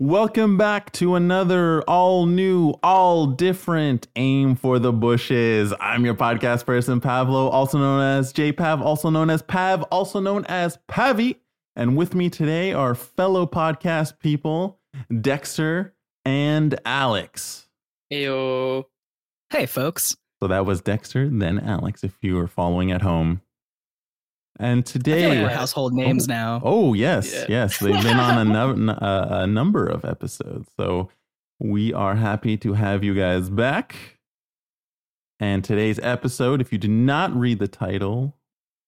Welcome back to another all new, all different Aim for the Bushes. I'm your podcast person, Pavlo, also known as JPav, also known as Pav, also known as Pavi. And with me today are fellow podcast people, Dexter and Alex. Heyo. Hey, folks. So that was Dexter, then Alex, if you were following at home. And feel like today, we're household names now. Oh yes, Yeah. yes, they've been on a, nu- a, a number of episodes, so we are happy to have you guys back. And today's episode, if you did not read the title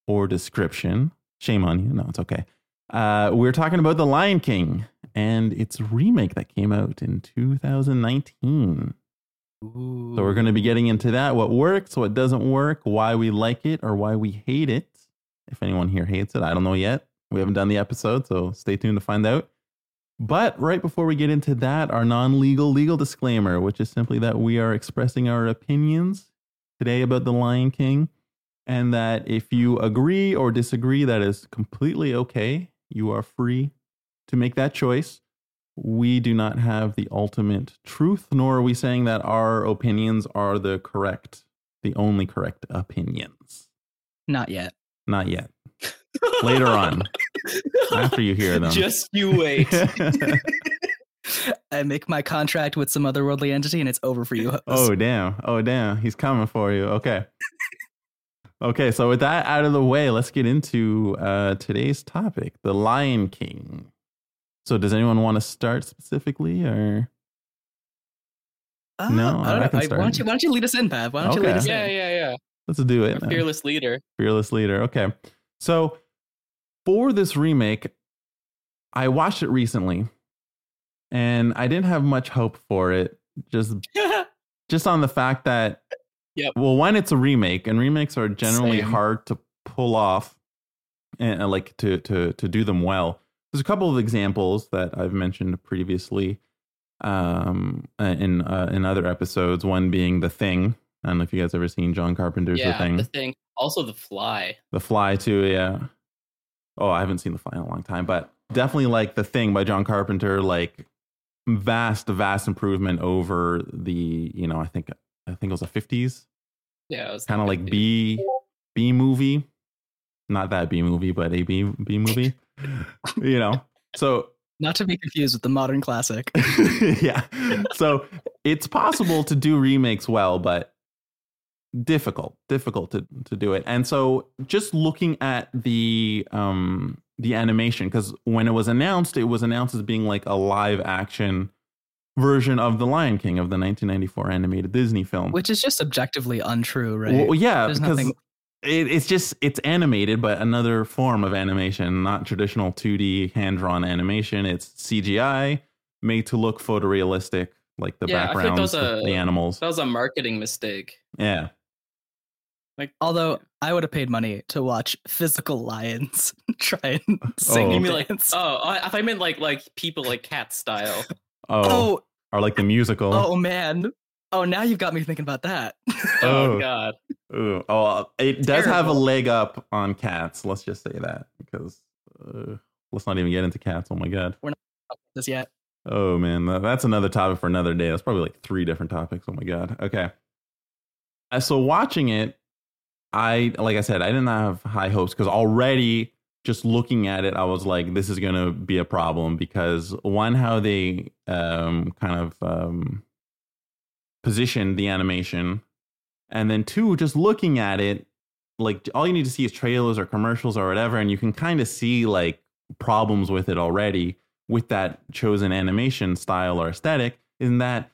or description, shame on you. No, it's okay. Uh, we're talking about The Lion King and its remake that came out in 2019. So we're going to be getting into that what works, what doesn't work, why we like it, or why we hate it. If anyone here hates it, I don't know yet. We haven't done the episode, so stay tuned to find out. But right before we get into that, our non legal legal disclaimer, which is simply that we are expressing our opinions today about The Lion King, and that if you agree or disagree, that is completely okay. You are free to make that choice. We do not have the ultimate truth, nor are we saying that our opinions are the correct, the only correct opinions. Not yet. Not yet. Later on, after you hear them. Just you wait. I make my contract with some otherworldly entity and it's over for you. host. oh, damn. Oh, damn. He's coming for you. Okay. Okay, so with that out of the way, let's get into uh, today's topic The Lion King. So, does anyone want to start specifically or? Uh, no, I don't I know. I- why, don't you, why don't you lead us in, Pav? Why don't you lead us yeah, in? Yeah, yeah, yeah. Let's do it. Fearless leader. Fearless Leader. Okay. So for this remake, I watched it recently and I didn't have much hope for it. Just just on the fact that Yep. well, one, it's a remake, and remakes are generally Same. hard to pull off and uh, like to to to do them well. There's a couple of examples that I've mentioned previously um uh, in uh, in other episodes, one being The Thing. I don't know if you guys ever seen John Carpenter's yeah, The Thing. the thing. Also, the fly. The Fly too, yeah. Oh, I haven't seen The Fly in a long time, but definitely like The Thing by John Carpenter, like vast, vast improvement over the, you know, I think I think it was the fifties, Yeah, it was kind of like B B movie, not that B movie, but a B B movie, you know. So Not to be confused with the modern classic. yeah. So it's possible to do remakes well, but difficult, difficult to, to do it. And so just looking at the um the animation, because when it was announced, it was announced as being like a live action version of The Lion King of the 1994 animated Disney film. Which is just objectively untrue, right? Well, yeah, There's because nothing- it, it's just it's animated, but another form of animation, not traditional 2D hand drawn animation. It's CGI made to look photorealistic, like the Yeah, backgrounds, a- the animals. That was a marketing mistake. Yeah, Like, Although I would have paid money to watch physical lions try and sing. Oh. you mean like? Oh, I, I meant like like people like cat style. oh, oh, or like the musical. oh man. Oh, now you've got me thinking about that. Oh, Oh. God. Ooh, oh, it does have a leg up on cats. Let's just say that because uh, let's not even get into cats. Oh my god. We're not This yet? Oh man, that's another topic for another day. That's probably like three different topics. Oh my god. Okay. Uh, So watching it, I like I said, I didn't have high hopes because already just looking at it, I was like, this is gonna be a problem because one, how they um kind of um positioned the animation, and then two, just looking at it, like all you need to see is trailers or commercials or whatever, and you can kind of see like problems with it already with that chosen animation style or aesthetic in that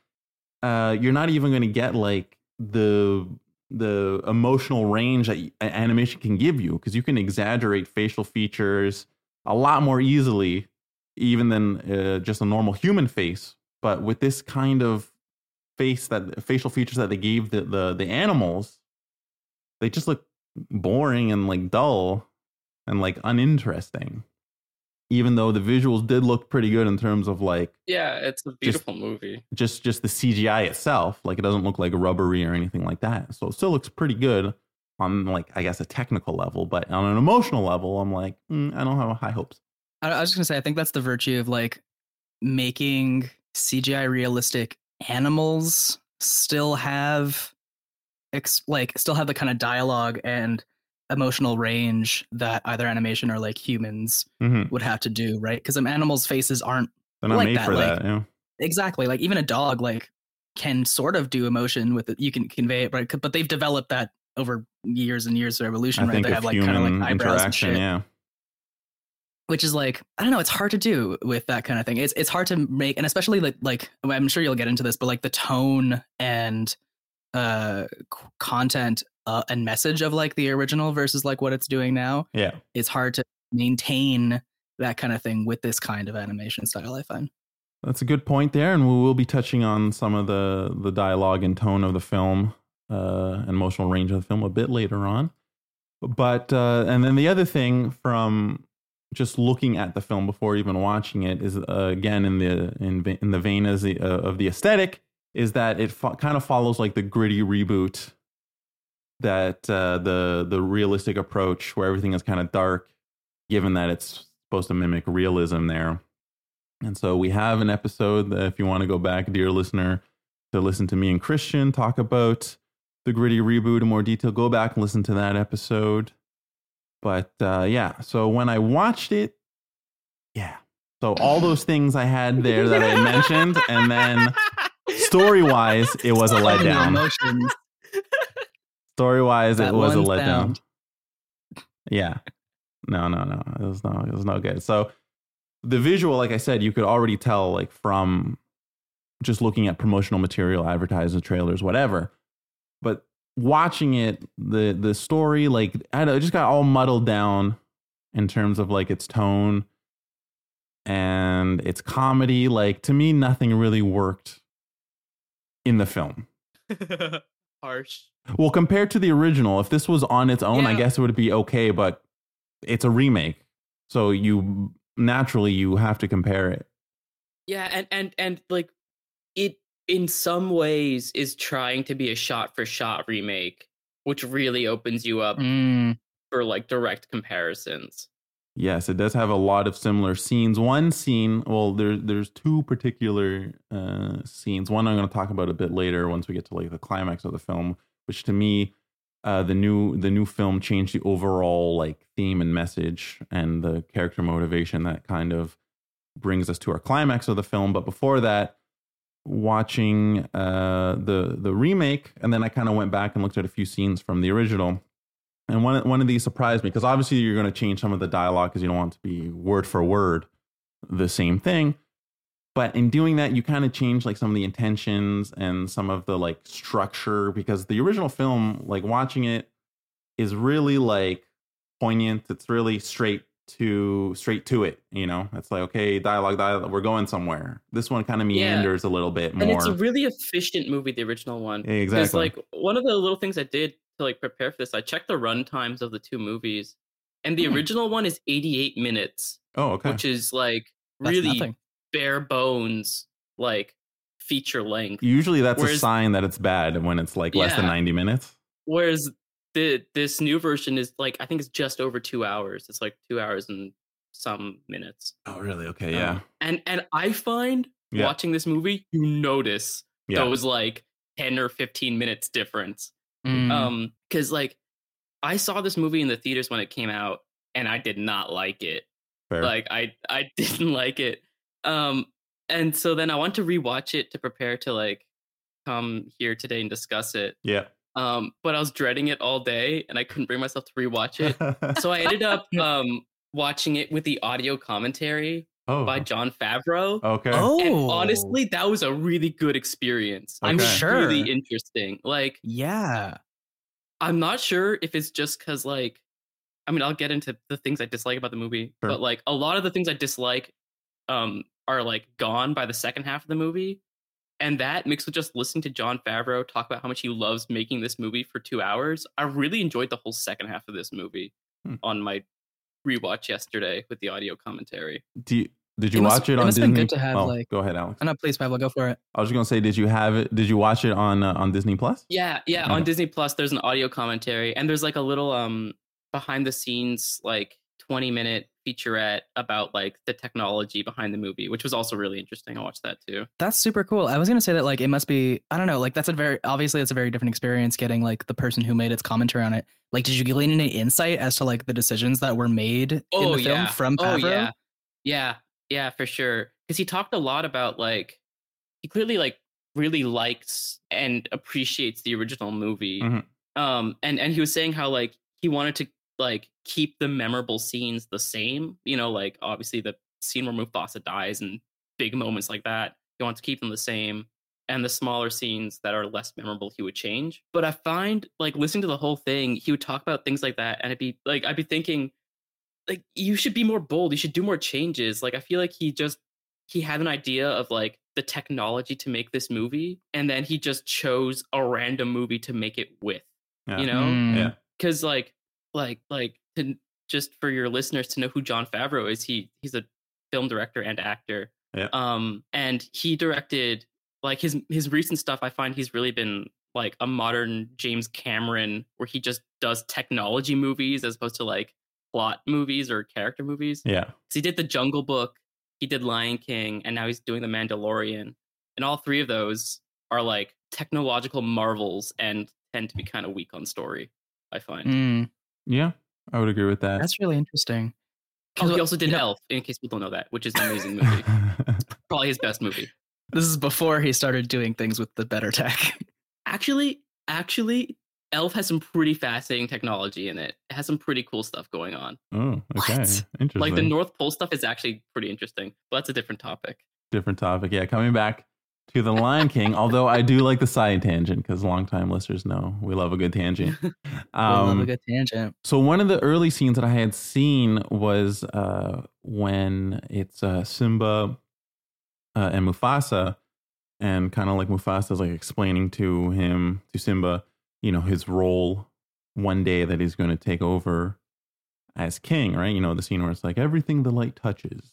uh, you're not even going to get like the the emotional range that animation can give you because you can exaggerate facial features a lot more easily even than uh, just a normal human face. But with this kind of face that facial features that they gave the the, the animals they just look boring and like dull and like uninteresting even though the visuals did look pretty good in terms of like Yeah, it's a beautiful movie. just just the CGI itself. Like it doesn't look like rubbery or anything like that. So it still looks pretty good on like I guess a technical level, but on an emotional level, I'm like mm, I don't have high hopes. I, I was just gonna say, I think that's the virtue of like making CGI realistic animals still have ex- like still have the kind of dialogue and emotional range that either animation or like humans hmm would have to do, right? Because animals' faces aren't They're not Like made that, for like- that. Know? exactly like even a dog like can sort of do emotion with it. You can convey it, but but they've developed that over years and years of evolution, I right? They have like kind of like eyebrows and shit, Yeah. which is like I don't know. It's hard to do with that kind of thing. It's it's hard to make, and especially like like I'm sure you'll get into this, but like the tone and uh content uh, and message of like the original versus like what it's doing now. Yeah. It's hard to maintain that kind of thing with this kind of animation style. I find. That's a good point there, and we will be touching on some of the the dialogue and tone of the film, uh, and emotional range of the film a bit later on. But uh, and then the other thing from just looking at the film before even watching it is uh, again in the in in the vein as the, uh, of the aesthetic is that it fo- kind of follows like the gritty reboot that uh, the the realistic approach where everything is kind of dark, given that it's supposed to mimic realism there. And so we have an episode that if you want to go back, dear listener, to listen to me and Christian talk about the gritty reboot in more detail, go back and listen to that episode. But uh, yeah, so when I watched it, yeah. So all those things I had there that I mentioned, and then story wise, it was a letdown. Story wise, it was a letdown. Yeah. No, no, no. It was no, it was no good. So the visual, like I said, you could already tell like from just looking at promotional material, advertising trailers, whatever. But watching it, the the story, like I don't know, it just got all muddled down in terms of like its tone and its comedy. Like to me, nothing really worked in the film. Harsh. Well, compared to the original, if this was on its own, I guess it would be okay, but it's a remake. So you naturally you have to compare it. Yeah, and and and like it in some ways is trying to be a shot for shot remake, which really opens you up Mm, for like direct comparisons. Yes, it does have a lot of similar scenes. One scene, well, there there's two particular uh, scenes. One I'm going to talk about a bit later once we get to like the climax of the film, which to me, uh, the new the new film changed the overall like theme and message and the character motivation that kind of brings us to our climax of the film. But before that, watching uh, the the remake, and then I kind of went back and looked at a few scenes from the original. And one one of these surprised me because obviously you're going to change some of the dialogue because you don't want to be word for word the same thing. But in doing that, you kind of change like some of the intentions and some of the like structure because the original film, like watching it, is really like poignant. It's really straight to straight to it. You know, it's like okay, dialogue, dialogue. We're going somewhere. This one kind of Yeah. meanders a little bit more. And it's a really efficient movie, the original one. Yeah, Because exactly. like one of the little things I did to like prepare for this, I checked the run times of the two movies. And the Hmm. original one is 88 minutes, oh, okay. which is like that's really nothing. bare bones, like feature length. Usually that's a sign that it's bad when it's like less than 90 minutes. Whereas the this new version is like I think it's just over two hours. It's like two hours and some minutes. Oh, really? Okay. Um, Yeah. and and I find Yeah. watching this movie, you notice Yeah. those like 10 or 15 minutes difference. Mm. Um, because like I saw this movie in the theaters when it came out, and I did not like it. Fair. Like I I didn't like it. Um, and so then I want to rewatch it to prepare to like come here today and discuss it. yeah. Um, but I was dreading it all day, and I couldn't bring myself to rewatch it. so I ended up um watching it with the audio commentary oh. by Jon Favreau. okay. oh, And honestly, that was a really good experience. I'm It was sure. really interesting. Like yeah. I'm not sure if it's just because like I mean I'll get into the things I dislike about the movie, Sure. but like a lot of the things I dislike um are like gone by the second half of the movie. And that mixed with just listening to Jon Favreau talk about how much he loves making this movie for two hours, I really enjoyed the whole second half of this movie Hmm. on my rewatch yesterday with the audio commentary. Do you, did you It watch it, it on must have been Disney? good to have, oh, like- go ahead, Alex. Oh, no, please, Pablo, go for it. I was just gonna say, did you have it? Did you watch it on uh, on Disney Plus? Yeah, yeah. Okay. On Disney Plus, there's an audio commentary, and there's like a little um behind the scenes like 20 minute featurette about like the technology behind the movie, which was also really interesting. I watched that too. That's super cool. I was gonna say that like it must be I don't know like that's a very obviously it's a very different experience getting like the person who made its commentary on it. Like, did you glean any insight as to like the decisions that were made in Oh the film yeah, from oh yeah, yeah, yeah, for sure. Because he talked a lot about like he clearly like really likes and appreciates the original movie. Mhm. Um, and and he was saying how like he wanted to like keep the memorable scenes the same. You know, like obviously the scene where Mufasa dies and big moments like that. He wants to keep them the same. And the smaller scenes that are less memorable, he would change. But I find like listening to the whole thing, he would talk about things like that, and it'd be like I'd be thinking, like you should be more bold. You should do more changes. Like I feel like he just he had an idea of like the technology to make this movie, and then he just chose a random movie to make it with. Yeah. You know, Mm. Yeah. because like like like to just for your listeners to know who Jon Favreau is, he he's a film director and actor. Yeah. Um, and he directed like his his recent stuff. I find he's really been like a modern James Cameron, where he just does technology movies as opposed to like plot movies or character movies. Yeah. 'Cause he did the Jungle Book, he did Lion King, and now he's doing the Mandalorian. And all three of those are like technological marvels and tend to be kind of weak on story. I find. Mm, Yeah. I would agree with that. that's really interesting. Oh, 'Cause he also did you know, Elf, in case people don't know that, which is an amazing movie. Probably his best movie. This is before he started doing things with the better tech. Actually, actually, Elf has some pretty fascinating technology in it. It has some pretty cool stuff going on. oh, okay. What? Interesting. Like the North Pole stuff is actually pretty interesting, but that's a different topic. different topic. Yeah, coming back to the Lion King. although I do like the side tangent because longtime listeners know we love a good tangent. I love Um, a good tangent. so one of the early scenes that I had seen was uh, when it's uh, Simba uh, and Mufasa, and kind of like Mufasa's like explaining to him to Simba, you know, his role one day that he's going to take over as king, right? You know, the scene where it's like everything the light touches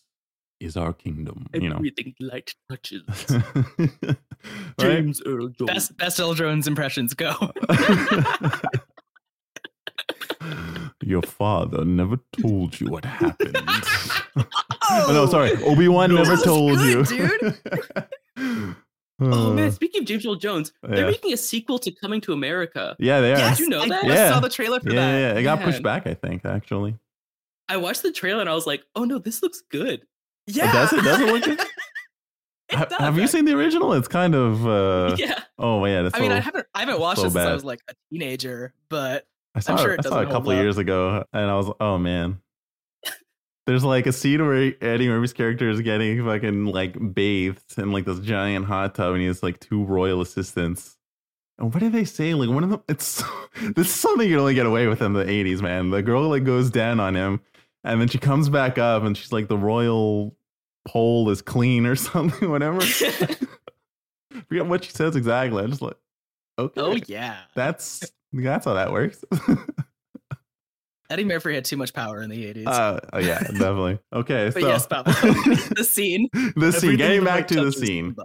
is our kingdom. You know, Everything light touches. right? James Earl Jones. Best best Earl Jones impressions go. Your father never told you what happened. Oh, no, sorry. Obi Wan never told good, you. Oh Uh, man, speaking of James Earl Jones, they're making a sequel to Coming to America. yeah, they are. Did you know I that? just Yeah. saw the trailer for yeah, that. yeah, yeah. It got pushed back, I think, actually. I watched the trailer and I was like, oh no, this looks good. Yeah. does it? Does it look good? It does, have you seen the original? It's kind of. Uh, yeah. Oh, yeah. That's I mean, I haven't I haven't watched so it since I was like a teenager, but I saw, I'm sure it, it I saw it a couple of up. years ago, and I was, like, oh man. There's like a scene where Eddie Murphy's character is getting fucking like bathed in like this giant hot tub, and he has like two royal assistants. And what do they say? Like one of them, it's this is something you only get away with in the '80s, man. The girl like goes down on him, and then she comes back up, and she's like, the royal pole is clean or something, whatever. Forget what she says exactly. I'm just like, oh, okay, oh yeah. that's that's how that works. Eddie Murphy had too much power in the 80s. Uh, oh yeah, definitely. Okay, but so yes, Bob. the scene. the scene. Getting the back to the scene.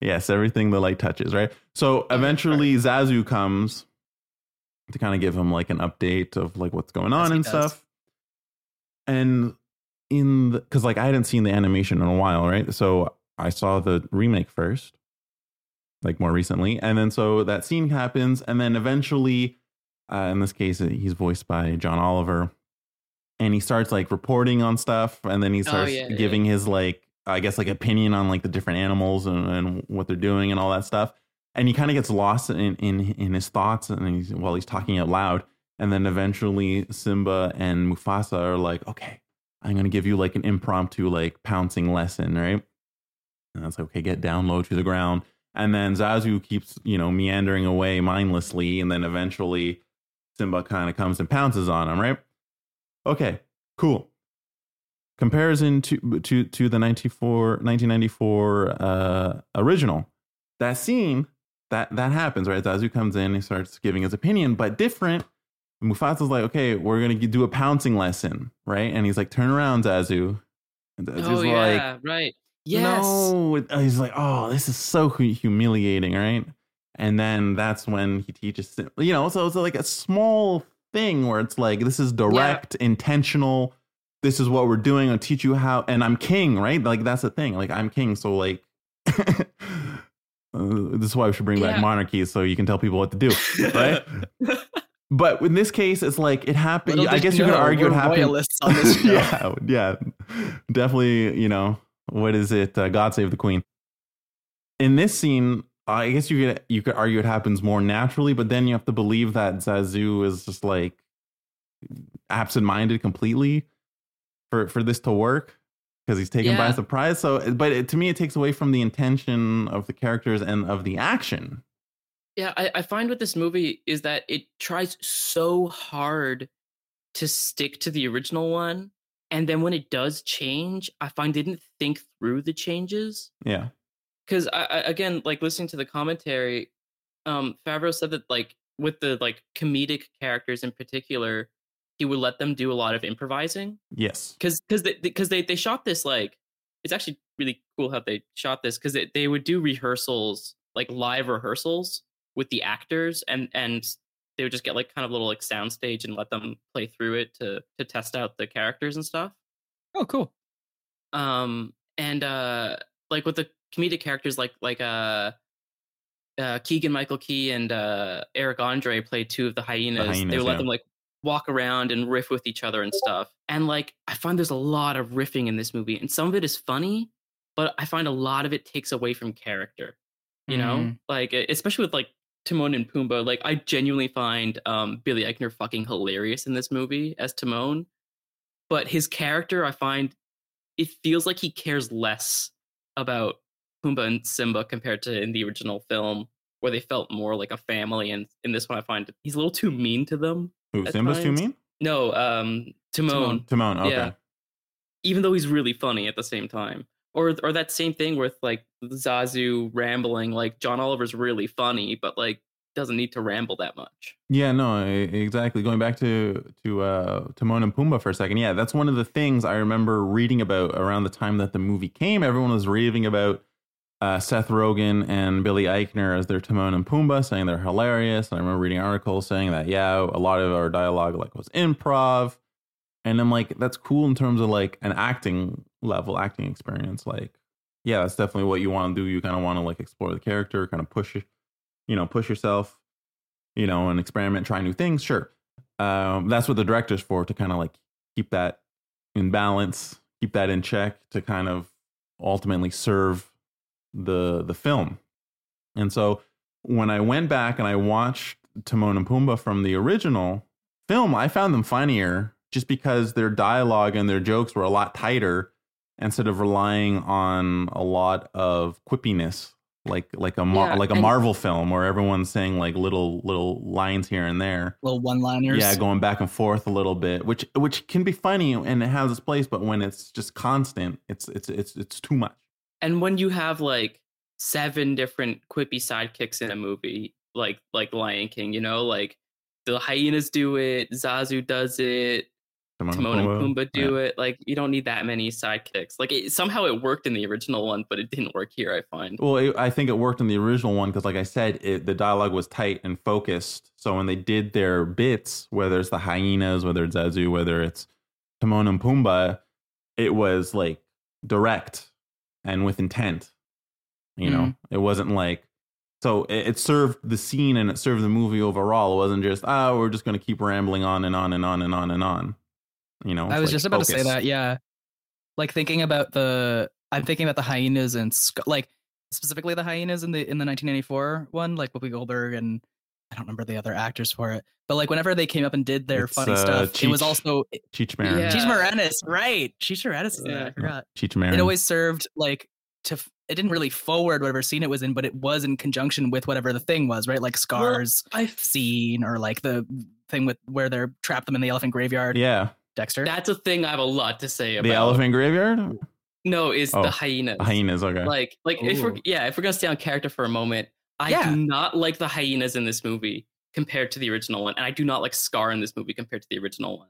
Yes, everything the light touches, right? So eventually, Zazu comes to kind of give him like an update of like what's going on and does. stuff. And in the because like I hadn't seen the animation in a while, right? So I saw the remake first, like more recently, and then so that scene happens, and then eventually, uh, in this case, he's voiced by John Oliver, and he starts like reporting on stuff, and then he starts Oh, yeah, yeah. giving his like I guess like opinion on like the different animals and, and what they're doing and all that stuff. And he kind of gets lost in, in in his thoughts and he's while he's talking out loud. And then eventually Simba and Mufasa are like, okay, I'm gonna give you like an impromptu like pouncing lesson, right? And that's like, okay, get down low to the ground. And then Zazu keeps, you know, meandering away mindlessly, and then eventually Simba kind of comes and pounces on him, right? Okay, cool. Comparison to to to the 94 1994 uh original. That scene that that happens right? Zazu comes in he starts giving his opinion but different. Mufasa's like okay we're gonna do a pouncing lesson right? And he's like turn around zazu. And zazu's oh like yeah, right. Yes. no he's like oh this is so humiliating right and then that's when he teaches you know so it's like a small thing where it's like this is direct intentional this is what we're doing. I'll teach you how, and I'm king, right? Like that's the thing. Like I'm king, so like. Uh, this is why we should bring back Yeah. monarchy so you can tell people what to do, right? but in this case, it's like it happened. Little I guess you could argue it happened. royalists on this yeah, yeah, definitely. You know what is it? Uh, God save the queen. In this scene, I guess you could you could argue it happens more naturally, but then you have to believe that Zazu is just like absent-minded completely for for this to work because he's taken by surprise. So, but it, to me, it takes away from the intention of the characters and of the action. Yeah, I, I find with this movie is that it tries so hard to stick to the original one. And then when it does change, I find it didn't think through the changes. Yeah, Because I, I again, like listening to the commentary, um, Favreau said that like with the like comedic characters in particular, he would let them do a lot of improvising. Yes, because because they because they, they shot this like it's actually really cool how they shot this because they, they would do rehearsals like live rehearsals with the actors and and they would just get like kind of little like soundstage and let them play through it to to test out the characters and stuff. Oh, cool. um and uh like with the comedic characters like like uh uh Keegan Michael Key and uh Eric Andre played two of the hyenas, they hyenas, would let them like walk around and riff with each other and stuff and like I find there's a lot of riffing in this movie and some of it is funny but I find a lot of it takes away from character you know? Mhm. like especially with like Timon and Pumbaa like I genuinely find um Billy Eichner fucking hilarious in this movie as Timon but his character I find it feels like he cares less about Pumbaa and Simba compared to in the original film where they felt more like a family and in this one I find he's a little too mean to them Who Simba's too mean? no um Timon, Timon. Timon. Okay. Yeah. even though he's really funny at the same time or or that same thing with like Zazu rambling like John Oliver's really funny but like doesn't need to ramble that much Yeah, no, exactly. Going back to to uh, Timon and Pumbaa for a second, yeah, that's one of the things I remember reading about around the time that the movie came. Everyone was raving about uh, Seth Rogen and Billy Eichner as their Timon and Pumbaa, saying they're hilarious. And I remember reading articles saying that yeah, a lot of our dialogue like was improv, and I'm like, that's cool in terms of like an acting level, acting experience. Like, yeah, that's definitely what you want to do. You kind of want to like explore the character, kind of push, you know, push yourself you know, and experiment, try new things. Sure. Um, that's what the director's for to kind of like keep that in balance, keep that in check to kind of ultimately serve the the film. And so when I went back and I watched Timon and Pumbaa from the original film, I found them funnier just because their dialogue and their jokes were a lot tighter instead of relying on a lot of quippiness like like a Mar- Yeah, like a Marvel film where everyone's saying like little little lines here and there. Little one-liners. Yeah, going back and forth a little bit, which which can be funny and it has its place, but when it's just constant, it's it's it's it's too much. And when you have like seven different quippy sidekicks in a movie like like Lion King you know like the hyenas do it Zazu does it Timon and Pumbaa do it. Like you don't need that many sidekicks. Like it, somehow it worked in the original one, but it didn't work here. I find. Well, it, I think it worked in the original one because, like I said, it, the dialogue was tight and focused. So when they did their bits, whether it's the hyenas, whether it's Zazu, whether it's Timon and Pumbaa, it was like direct and with intent. You know, mm-hmm. it wasn't like so it, it served the scene and it served the movie overall. It wasn't just oh, we're just going to keep rambling on and on and on and on and on. You know, I was like just about to say that. Yeah, like thinking about the. I'm thinking about the hyenas and like specifically the hyenas in the in the 1994 one, like Whoopi Goldberg and I don't remember the other actors for it, but like whenever they came up and did their It's, funny uh, stuff, it was Cheech. also Cheech Marin. Yeah. Cheech Moranis, right? Cheech Moranis is in it. Yeah. I forgot. Cheech Marin. It always served like to. It didn't really forward whatever scene it was in, but it was in conjunction with whatever the thing was, right? Like Scars I scene or like the thing with where they're trapped them in the elephant graveyard. yeah, Dexter. that's a thing I have a lot to say about. the elephant graveyard. No, is Oh, the hyenas. Hyenas. Okay. Like, like if we're yeah, if we're gonna stay on character for a moment, I Yeah. do not like the hyenas in this movie compared to the original one, and I do not like Scar in this movie compared to the original one.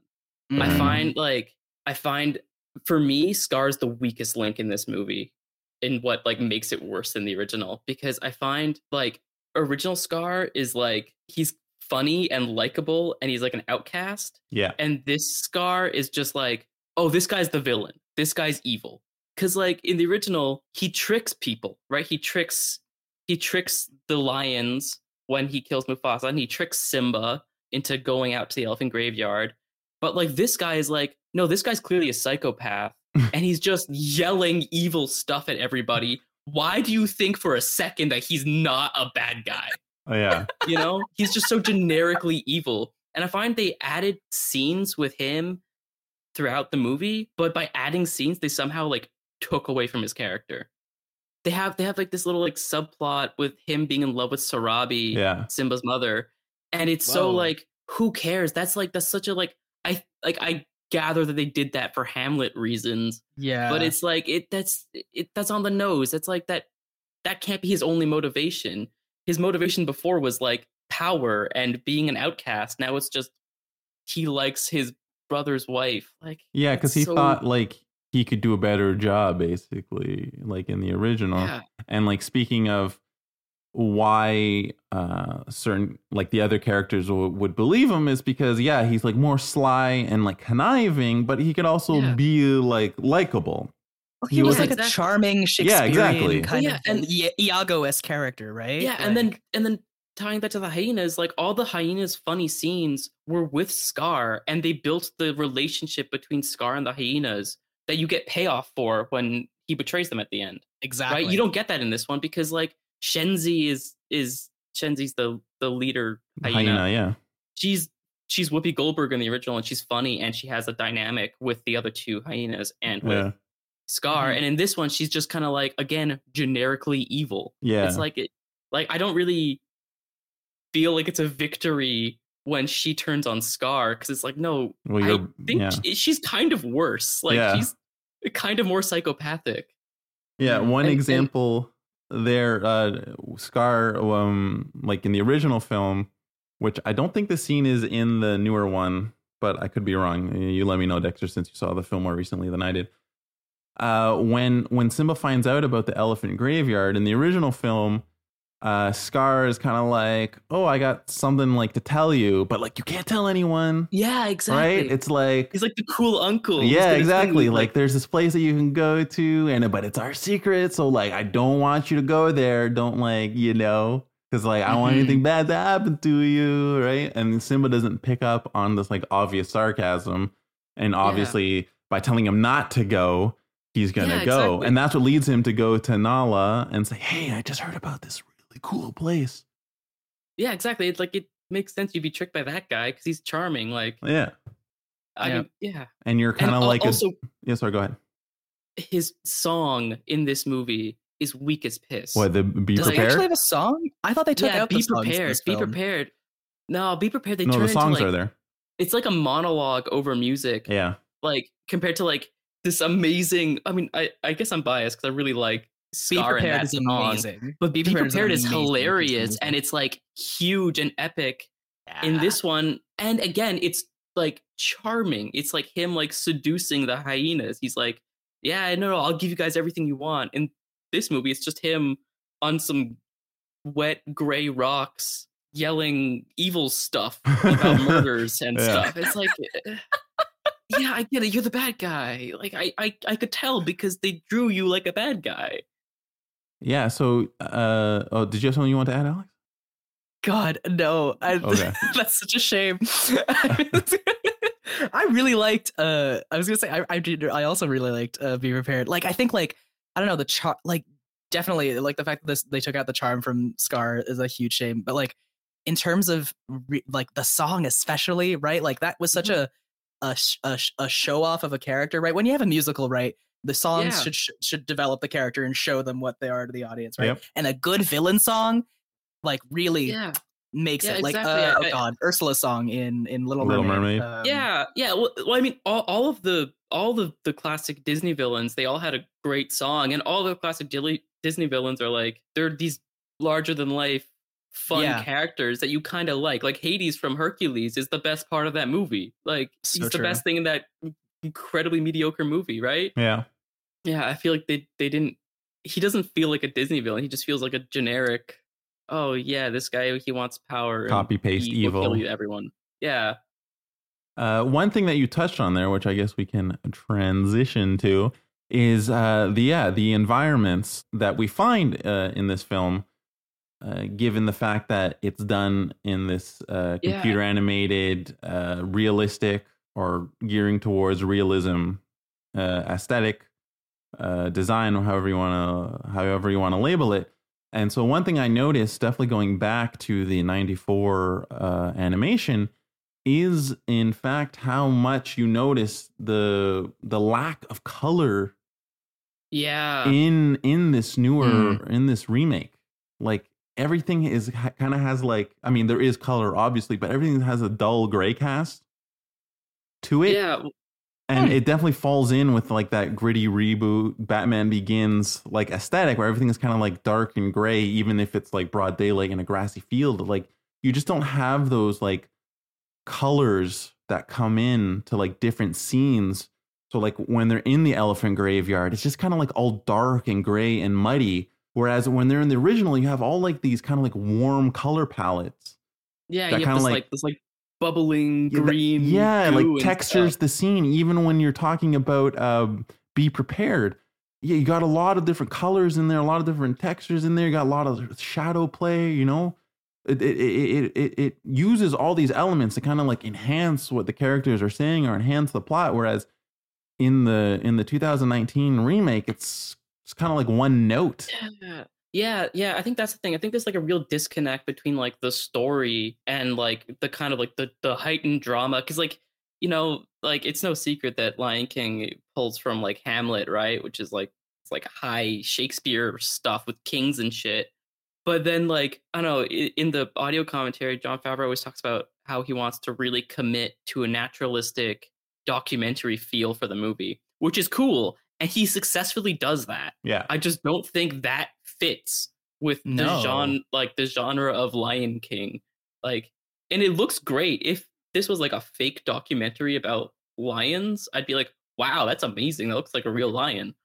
I Mhm. find like I find for me Scar is the weakest link in this movie in what like makes it worse than the original because I find like original Scar is like he's funny and likable and he's like an outcast yeah. and this Scar is just like oh, this guy's the villain. This guy's evil. Cause like in the original, he tricks people, right? He tricks he tricks the lions when he kills Mufasa, and he tricks Simba into going out to the elephant graveyard. But like this guy is like, no, this guy's clearly a psychopath, and he's just yelling evil stuff at everybody. Why do you think for a second that he's not a bad guy? Oh, yeah. You know, he's just so generically evil. And I find they added scenes with him throughout the movie, but by adding scenes, they somehow like took away from his character. They have they have like this little like subplot with him being in love with Sarabi, Yeah. Simba's mother, and it's so like who cares? That's like that's such a like I like I gather that they did that for Hamlet reasons, Yeah. but it's like it that's it that's on the nose. It's like that that can't be his only motivation. His motivation before was like power and being an outcast. Now it's just he likes his brother's wife. Like Yeah, because he so- thought like he could do a better job, basically, like in the original. yeah, And like speaking of why uh certain like the other characters w- would believe him is because yeah he's like more sly and like conniving but he could also Yeah. be like likable Well, he he was was like like- a charming Shakespearean exactly. kind Yeah, of and- and Iago-esque character, right? yeah, and then and then tying that to the hyenas, like all the hyenas' funny scenes were with Scar, and they built the relationship between Scar and the hyenas that you get payoff for when he betrays them at the end. exactly. right? You don't get that in this one because like Shenzi is is Shenzi's the the leader hyena. hyena yeah She's she's Whoopi Goldberg in the original, and she's funny, and she has a dynamic with the other two hyenas and with yeah Scar. Mhm. And in this one, she's just kind of like again generically evil. yeah It's like it like I don't really feel like it's a victory when she turns on Scar because it's like no, well I think yeah she- she's kind of worse. Like Yeah. she's kind of more psychopathic. Yeah, one And- and- example there, uh, Scar, um, like in the original film, which I don't think the scene is in the newer one, but I could be wrong. You let me know, Dexter, since you saw the film more recently than I did. Uh, when when Simba finds out about the elephant graveyard in the original film, uh, Scar is kind of like, "Oh, I got something like to tell you, but like you can't tell anyone." Yeah, exactly. Right? It's like He's like the cool uncle. Yeah, exactly. explain, Like, there's this place that you can go to, and but it's our secret. So like, I don't want you to go there. Don't like, you know, because like I don't want anything bad to happen to you, right? And Simba doesn't pick up on this like obvious sarcasm, and obviously by telling him not to go, he's gonna Yeah, go, exactly. and that's what leads him to go to Nala and say, "Hey, I just heard about this really cool place." yeah, exactly. It's like it makes sense you'd be tricked by that guy because he's charming. Like, Yeah, I Yeah. mean, yeah. and you're kind of al- like a also yeah. Sorry, go ahead. his song in this movie is weak as piss. What the be Does he prepared? actually have a song? I thought they took yeah, out be the prepared. this Be film. prepared. No, be prepared. They no, turn the songs into, like, are there. It's like a monologue over music. Yeah. Like compared to like this amazing. I mean, I I guess I'm biased because I really like Be Scar and prepared is amazing. But Be, Be Prepared Prepared, is is, an amazing piece of hilarious and it's like huge and epic in this one. And again, it's like charming. It's like him like seducing the hyenas. He's like, Yeah, no, no, I'll give you guys everything you want. In this movie, it's just him on some wet gray rocks yelling evil stuff about murders and Yeah. stuff. It's like yeah, I get it. You're the bad guy. Like I, I, I could tell because they drew you like a bad guy. Yeah. So, uh, oh, did you have something you want to add, Alex? God, no. I, Okay. that's such a shame. I really liked. Uh, I was gonna say I, I did. I also really liked uh, Be Prepared. Like I think like I don't know the char. Like definitely like the fact that this they took out the charm from Scar is a huge shame. But like in terms of re- like the song especially, right? Like that was such a a sh- a, sh- a show off of a character, right? When you have a musical, right? The songs Yeah. should sh- should develop the character and show them what they are to the audience, right? Yep. And a good villain song, like really Yeah. makes Yeah, it like exactly. uh, I- oh god ursula's song in in little, Little mermaid, Mermaid. um, yeah, yeah. Well, well, I mean, all, all of the all the the classic Disney villains, they all had a great song, and all the classic Disney villains are like they're these larger than life, fun Yeah. characters that you kind of like. Like Hades from Hercules is the best part of that movie. Like So he's the best thing in that incredibly mediocre movie, right? Yeah. Yeah, I feel like they they didn't. He doesn't feel like a Disney villain. He just feels like a generic. Oh yeah, this guy he wants power. Copy paste he will evil. kill you, everyone. Yeah, Uh, one thing that you touched on there, which I guess we can transition to, is uh, the yeah the environments that we find uh, in this film. Uh, given the fact that it's done in this uh, computer animated, uh, realistic, or gearing towards realism uh, aesthetic uh, design, however you want to however you want to label it. And so one thing I noticed, definitely going back to the '94 uh, animation, is in fact how much you notice the the lack of color Yeah. in in this newer Mm. in this remake. Like everything is kind of has like I mean there is color obviously, but everything has a dull gray cast to it yeah. and Hmm. it definitely falls in with like that gritty reboot batman begins like aesthetic where everything is kind of like dark and gray even if it's like broad daylight in a grassy field like you just don't have those like colors that come in to like different scenes so like when they're in the elephant graveyard it's just kind of like all dark and gray and muddy whereas when they're in the original you have all like these kind of like warm color palettes Yeah. You have this like- like, this like bubbling Yeah, that- green. yeah goo like and textures stuff. the scene even when you're talking about um be prepared yeah you got a lot of different colors in there a lot of different textures in there you got a lot of shadow play you know it it it it, it uses all these elements to kind of like enhance what the characters are saying or enhance the plot whereas in the in the 2019 remake it's it's kind of like one note Yeah. Yeah, yeah, I think that's the thing. I think there's like a real disconnect between like the story and like the kind of like the the heightened drama cuz like you know, like it's no secret that Lion King pulls from like Hamlet, right? Which is like it's like high Shakespeare stuff with kings and shit. But then like I don't know, in the audio commentary Jon Favreau always talks about how he wants to really commit to a naturalistic documentary feel for the movie, which is cool, and he successfully does that. yeah I just don't think that fits with the genre, like the genre of Lion King. Like, and it looks great. If this was like a fake documentary about lions, I'd be like, wow, that's amazing. That looks like a real lion.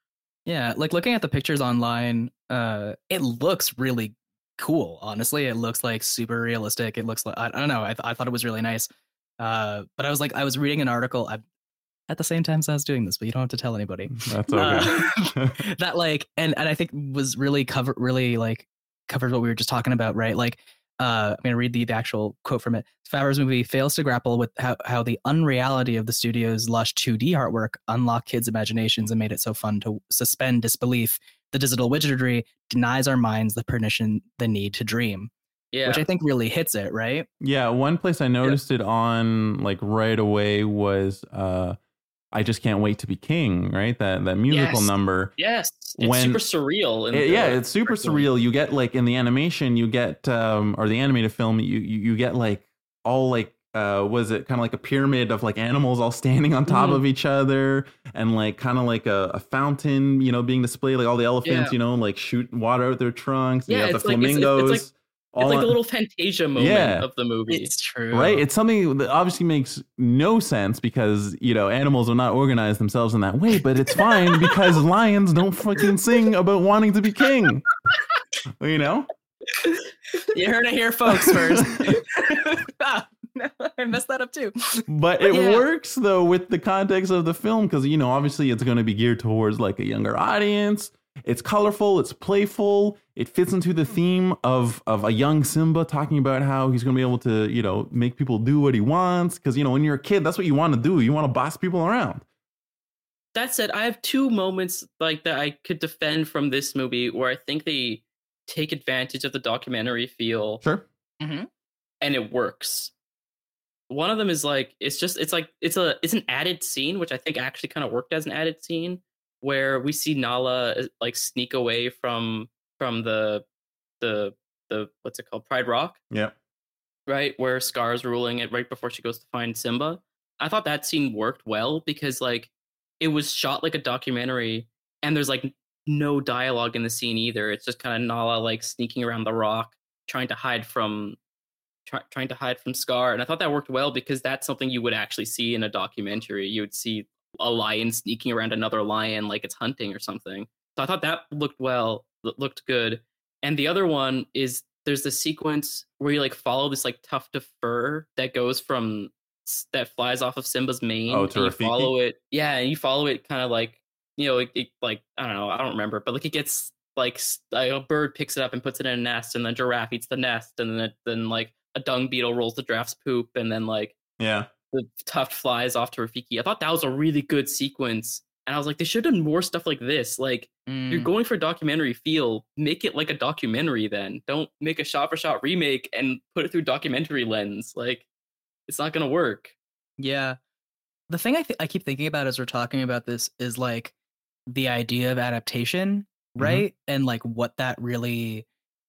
Yeah, like looking at the pictures online, uh, it looks really cool. Honestly, it looks like super realistic. It looks like I, I don't know. I, th- I thought it was really nice. Uh, but I was like, I was reading an article I, at the same time as I was doing this, but you don't have to tell anybody. that's okay Uh, that like, and and I think was really cover really like covers what we were just talking about, right? Like, uh, I'm gonna read the, the actual quote from it. Favreau's movie fails to grapple with how, how the unreality of the studio's lush 2D artwork unlocked kids' imaginations and made it so fun to suspend disbelief. The digital wizardry denies our minds the permission, the need to dream, Yeah. which I think really hits it, right? Yeah, one place I noticed it on like right away was uh I just can't wait to be king, right? That that musical Yes. number. yes. It's when- super surreal. It- yeah, it's super surreal. You get like in the animation, you get um or the animated film, you you, you get like all like uh was it kind of like a pyramid of like animals all standing on top Mhm. of each other and like kind of like a, a fountain, you know, being displayed like all the elephants, Yeah. you know, like shoot water out their trunks. Yeah, you have the like- it's- it's- it's flamingos. like- all It's like a little Fantasia moment Yeah. of the movie. It's true, Right? It's something that obviously makes no sense because, you know, animals are not organized themselves in that way, but it's fine because lions don't fucking sing about wanting to be king. You know? you heard it here, folks. First, Ah, I messed that up too. But it Yeah. works though with the context of the film because, you know, obviously it's going to be geared towards like a younger audience. It's colorful, it's playful, it fits into the theme of of a young Simba talking about how he's going to be able to, you know, make people do what he wants because, you know, when you're a kid, that's what you want to do. You want to boss people around. that said, I have two moments like that I could defend from this movie where I think they take advantage of the documentary feel Sure. and it works. One of them is like it's just it's like it's a it's an added scene which I think actually kind of worked as an added scene where we see Nala uh, like sneak away from from the the the what's it called Pride Rock Yeah. right where Scar's ruling it right before she goes to find Simba. I thought that scene worked well because like it was shot like a documentary and there's like no dialogue in the scene either. It's just kind of Nala like sneaking around the rock trying to hide from try, trying to hide from Scar and I thought that worked well because that's something you would actually see in a documentary. You would see a lion sneaking around another lion like it's hunting or something. So I thought that looked well, looked good. And the other one is there's the sequence where you like follow this like tuft of fur that goes from that flies off of Simba's mane. Oh, and to you follow it. Yeah, and you follow it kind of like you know, it, it like I don't know, I don't remember, but like it gets like like, a bird picks it up and puts it in a nest, and then giraffe eats the nest, and then it, then like a dung beetle rolls the giraffe's poop, and then like Yeah. the tuft flies off to Rafiki. I thought that was a really good sequence. And I was like, they should have done more stuff like this. Like, you're Mm. going for a documentary feel, make it like a documentary then. Don't make a shot for shot remake and put it through documentary lens. Like, it's not gonna work. Yeah. The thing I th- I keep thinking about as we're talking about this is like the idea of adaptation, right? And like what that really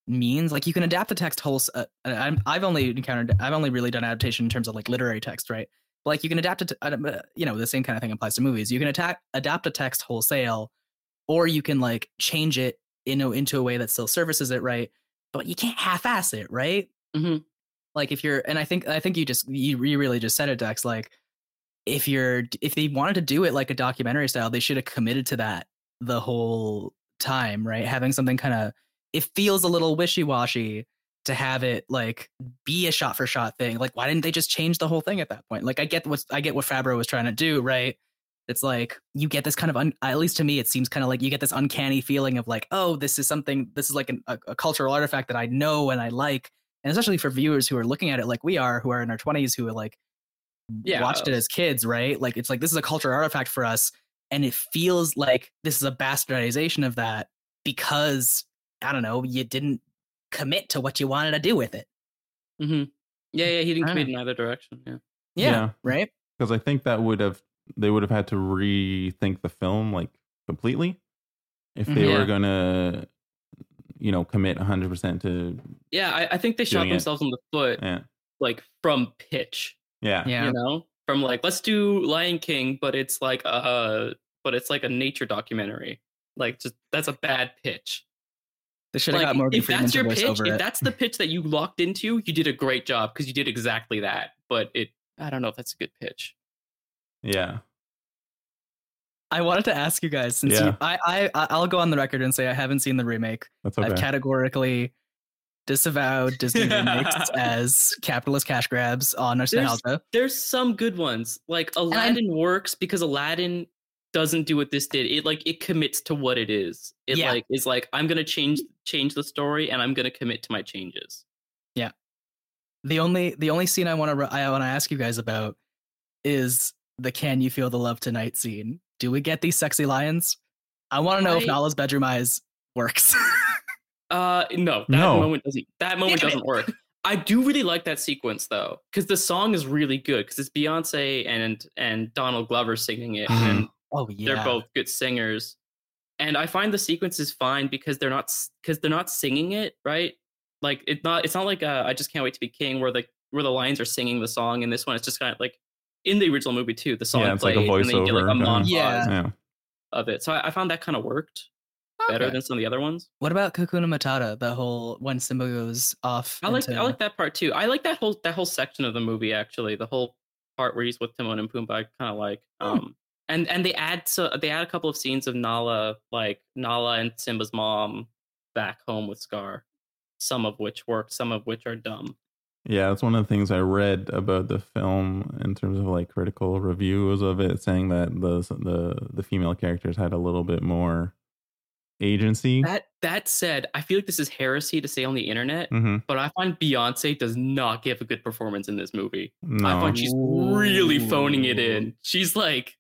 means. Like you can adapt the text whole. Uh, I'm, I've only encountered. I've only really done adaptation in terms of like literary text, right? But like you can adapt it. To, uh, you know, the same kind of thing applies to movies. You can attack adapt a text wholesale, or you can like change it you know into a way that still services it right. But you can't half-ass it, right? Mhm. Like if you're, and I think I think you just you, you really just said it, Dex. Like if you're if they wanted to do it like a documentary style, they should have committed to that the whole time, right? Having something kind of it feels a little wishy-washy to have it like be a shot for shot thing. Like why didn't they just change the whole thing at that point? Like I get what I get what Favreau was trying to do, right? It's like you get this kind of un, at least to me it seems kind of like you get this uncanny feeling of like, oh, this is something this is like an, a, a cultural artifact that I know and I like. And especially for viewers who are looking at it like we are, who are in our 20s who are like Yeah. watched it oh. as kids, right? Like it's like this is a cultural artifact for us, and it feels like this is a bastardization of that because I don't know, you didn't commit to what you wanted to do with it. hmm Yeah, yeah, he didn't commit don't in either direction. Yeah. Yeah, Yeah. right. Because I think that would have they would have had to rethink the film like completely if they Mhm. Yeah. were gonna you know commit 100 percent to Yeah, I, I think they shot Doing it. themselves in the foot, yeah like from pitch. yeah Yeah, You know, from like let's do Lion King, but it's like uh, but it's like a nature documentary. Like, just that's a bad pitch. They should have Like, got Morgan if Freeman that's to your voice pitch, if it. that's the pitch that you locked into, you did a great job because you did exactly that. But it, I don't know if that's a good pitch. yeah I wanted to ask you guys since Yeah. you, I, I I- I'll go on the record and say I haven't seen the remake. that's I've categorically disavowed Disney remakes as capitalist cash grabs on nostalgia. There's some good ones. Like I'm- Aladdin works because Aladdin doesn't do what this did. It like it commits to what it is. It Yeah. like is like I'm gonna change change the story and I'm gonna commit to my changes. Yeah. The only the only scene I want to I want to ask you guys about is the "Can you feel the love tonight?" scene. Do we get these sexy lions? I want to know if Nala's bedroom eyes works. Uh no, that No. moment doesn't that moment Damn doesn't work. I do really like that sequence though, because the song is really good. Because it's Beyonce and and Donald Glover singing it, and oh yeah, they're both good singers. And I find the sequence is fine because they're not because they're not singing it right. Like it's not it's not like uh, I just can't wait to be king where the where the lions are singing the song. And this one it's just kind of like in the original movie too. The song Yeah, it's like a played and then you get like a voiceover, kinda. montage Yeah. yeah of it. So I, I found that kind of worked better Okay. than some of the other ones. What about Hakuna Matata? The whole when Simba goes off. I like into- I like that part too. I like that whole that whole section of the movie actually. The whole part where he's with Timon and Pumbaa, I kind of like. Hmm. Um, and and they add so they add a couple of scenes of Nala, like Nala and Simba's mom, back home with Scar. Some of which work, some of which are dumb. Yeah, that's one of the things I read about the film in terms of like critical reviews of it, saying that the the the female characters had a little bit more agency. That that said, I feel like this is heresy to say on the internet, hmm but I find Beyonce does not give a good performance in this movie. I find she's really phoning it in. She's like,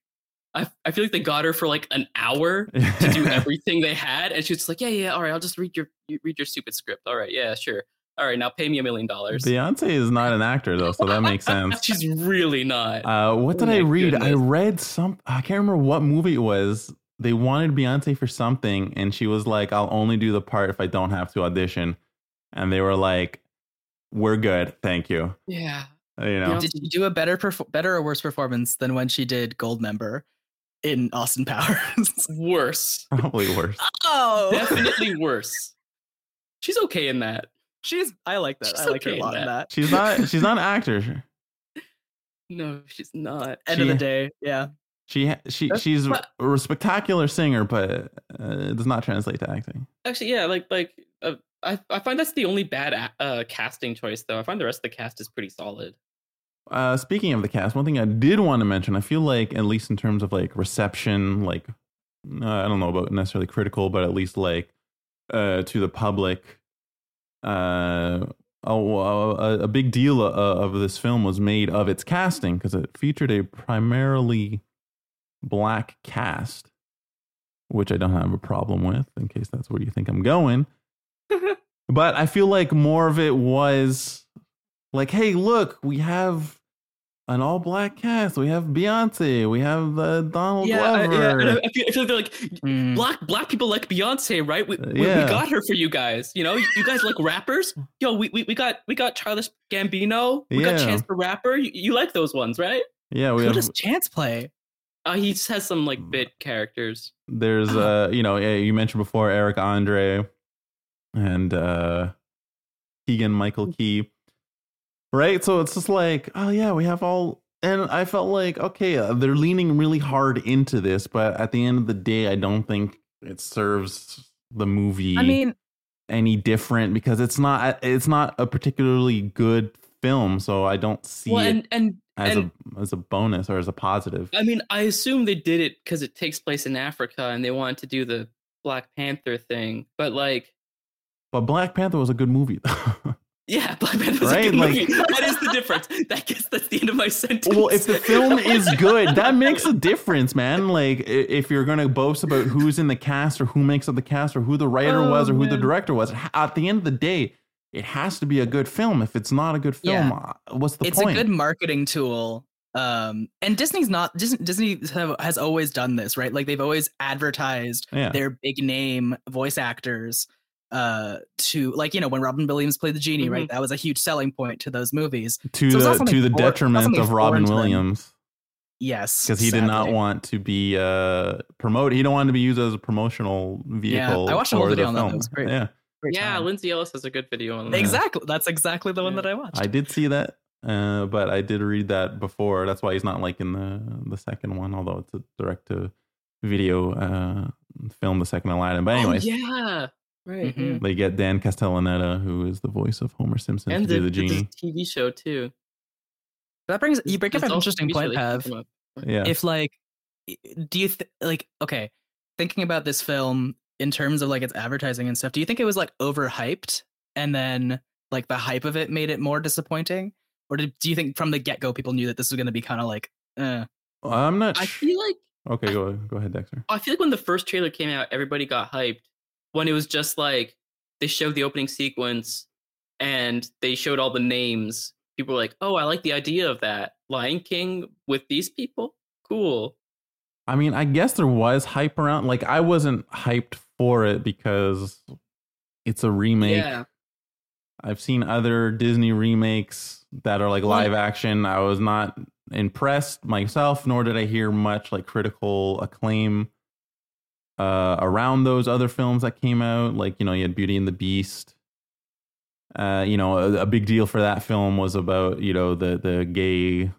I, I feel like they got her for like an hour to do everything they had, and she's just like, yeah, yeah, all right, I'll just read your read your stupid script. All right, yeah, sure. All right, now pay me a million dollars. Beyonce is not an actor though, so that makes sense. She's really not. Uh, what Oh did I my read? I read some. I can't remember what movie it was. They wanted Beyonce for something, and she was like, "I'll only do the part if I don't have to audition." And they were like, "We're good, thank you." yeah, You know, Did you do a better perf- better or worse performance than when she did Goldmember in Austin Powers? worse. probably worse. oh, Definitely worse. She's okay in that. she's. I like that. She's I like her a lot in that. that. She's not. She's not an actor. No, she's not. End of the day, yeah. She she That's- she's but- a spectacular singer, but uh, it does not translate to acting. Actually, yeah, like like uh, I I find that's the only bad uh, casting choice though. I find the rest of the cast is pretty solid. Uh, speaking of the cast, one thing I did want to mention, I feel like at least in terms of like reception, like uh, I don't know about necessarily critical, but at least like uh, to the public, uh, a, a, a big deal of, of this film was made of its casting because it featured a primarily black cast, which I don't have a problem with. In case that's where you think I'm going, but I feel like more of it was like, hey, look, we have an all black cast. We have Beyonce. We have uh, Donald yeah, I, Glover. yeah. I feel, I feel like they're like Mm. black black people like Beyonce, right? We, we, we got her for you guys. You know, you guys like rappers. Yo, we, we, we got we got Childish Gambino. We got Yeah. Chance the Rapper. You, you like those ones, right? yeah, we Who have. does Chance play? Uh, he just has some like bit characters. There's uh, you know, yeah, you mentioned before Eric Andre and uh Keegan Michael Key. Right? So it's just like, oh yeah, we have all and I felt like okay, uh, they're leaning really hard into this, but at the end of the day, I don't think it serves the movie I mean, any different because it's not it's not a particularly good film, so I don't see Well, it and and as and- a as a bonus or as a positive. I mean, I assume they did it because it takes place in Africa and they wanted to do the Black Panther thing. But like, But Black Panther was a good movie. yeah, Black Panther was Right, a good like- movie. That is the difference. That gets that's the end of my sentence. well, if the film is good, that makes a difference, man. Like if you're gonna boast about who's in the cast or who makes up the cast or who the writer Oh, was or who the director was, at the end of the day, it has to be a good film. If it's not a good film, Yeah. uh, what's the it's point? It's a good marketing tool. Um, and Disney's not Disney, Disney have, has always done this, right? Like they've always advertised yeah, their big name voice actors uh to like you know when Robin Williams played the genie, right? That was a huge selling point to those movies. to so the to the for- detriment of Robin foreign to them. Williams Yes, because he did not want to be uh promote. He don't want to be used as a promotional vehicle. yeah, I watched a whole video the on that. That was great. Yeah, Great yeah, time. Lindsay Ellis has a good video on that. exactly. That's exactly the one that I watched. I did see that, uh, but I did read that before. That's why he's not like in the the second one, although it's a direct to video uh, film, the second Aladdin. But anyways, oh, yeah, right. Mhm. they get Dan Castellaneta, who is the voice of Homer Simpson, And to the, do the the genie. TV show too. that brings you bring up an interesting TV point, that Pav. Yeah, if like do you th- like okay thinking about this film in terms of like its advertising and stuff do you think it was like overhyped and then like the hype of it made it more disappointing or did, do you think from the get-go people knew that this was going to be kind of like uh I'm not. I sh- feel like okay, go go ahead, Dexter. I feel like when the first trailer came out, everybody got hyped. When it was just like they showed the opening sequence and they showed all the names. People were like, "Oh, I like the idea of that Lion King with these people. Cool." I mean, I guess there was hype around. Like, I wasn't hyped for it because it's a remake. Yeah, I've seen other Disney remakes that are like live action. I was not impressed myself, nor did I hear much like critical acclaim uh, around those other films that came out. Like, you know, you had Beauty and the Beast. Uh, you know, a, a big deal for that film was about, you know, the the gay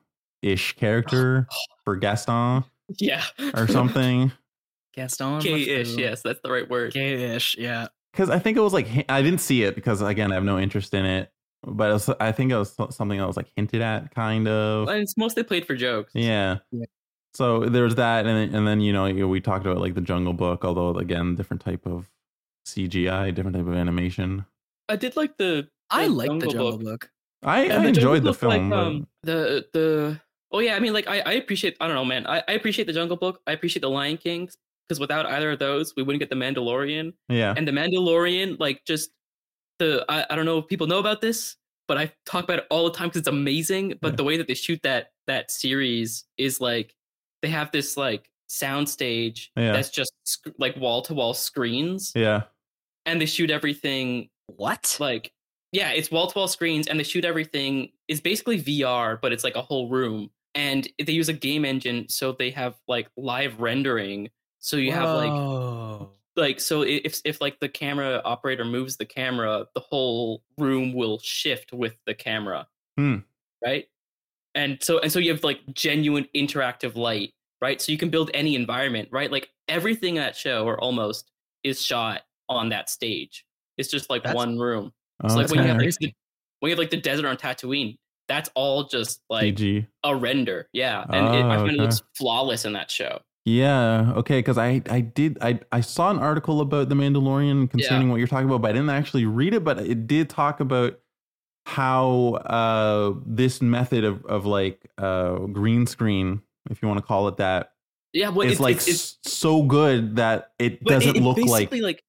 ish character for Gaston yeah, or something. gaston Gay-ish. Yes, that's the right word. gay-ish yeah because I think it was like I didn't see it because again I have no interest in it, but it was, I think it was something that was like hinted at, kind of. And it's mostly played for jokes. Yeah. Yeah. So there's that, and then, and then you know we talked about like the Jungle Book, although again different type of CGI, different type of animation. I did like the. i like the jungle Book. book I, Yeah, I the enjoyed the Book, like, film. but- um, the the oh yeah, I mean like I, I appreciate I don't know man I, I appreciate the Jungle Book I appreciate the Lion King because without either of those we wouldn't get the Mandalorian yeah, and the Mandalorian like just the I, I don't know if people know about this but I talk about it all the time because it's amazing but Yeah. the way that they shoot that that series is like they have this like sound stage Yeah. that's just sc- like wall to wall screens. Yeah, and they shoot everything what? like yeah it's wall to wall screens and they shoot everything is basically vr but it's like a whole room. And they use a game engine so they have like live rendering. So you have like Whoa. like so if if like the camera operator moves the camera the whole room will shift with the camera. Hmm. right and so and so you have like genuine interactive light right so you can build any environment right like everything at show or almost is shot on that stage it's just like That's- one room Oh, so like when you have like the, when you have like the desert on Tatooine, that's all just like a render. Yeah, and it, I Oh, find it looks flawless in that show. Yeah. Okay. Because I I did I I saw an article about the Mandalorian concerning what you're talking about, but I didn't actually read it. But it did talk about how uh this method of of like uh green screen, if you want to call it that, Yeah, well, is it's like it's, it's so good that it doesn't it, it look like basically, like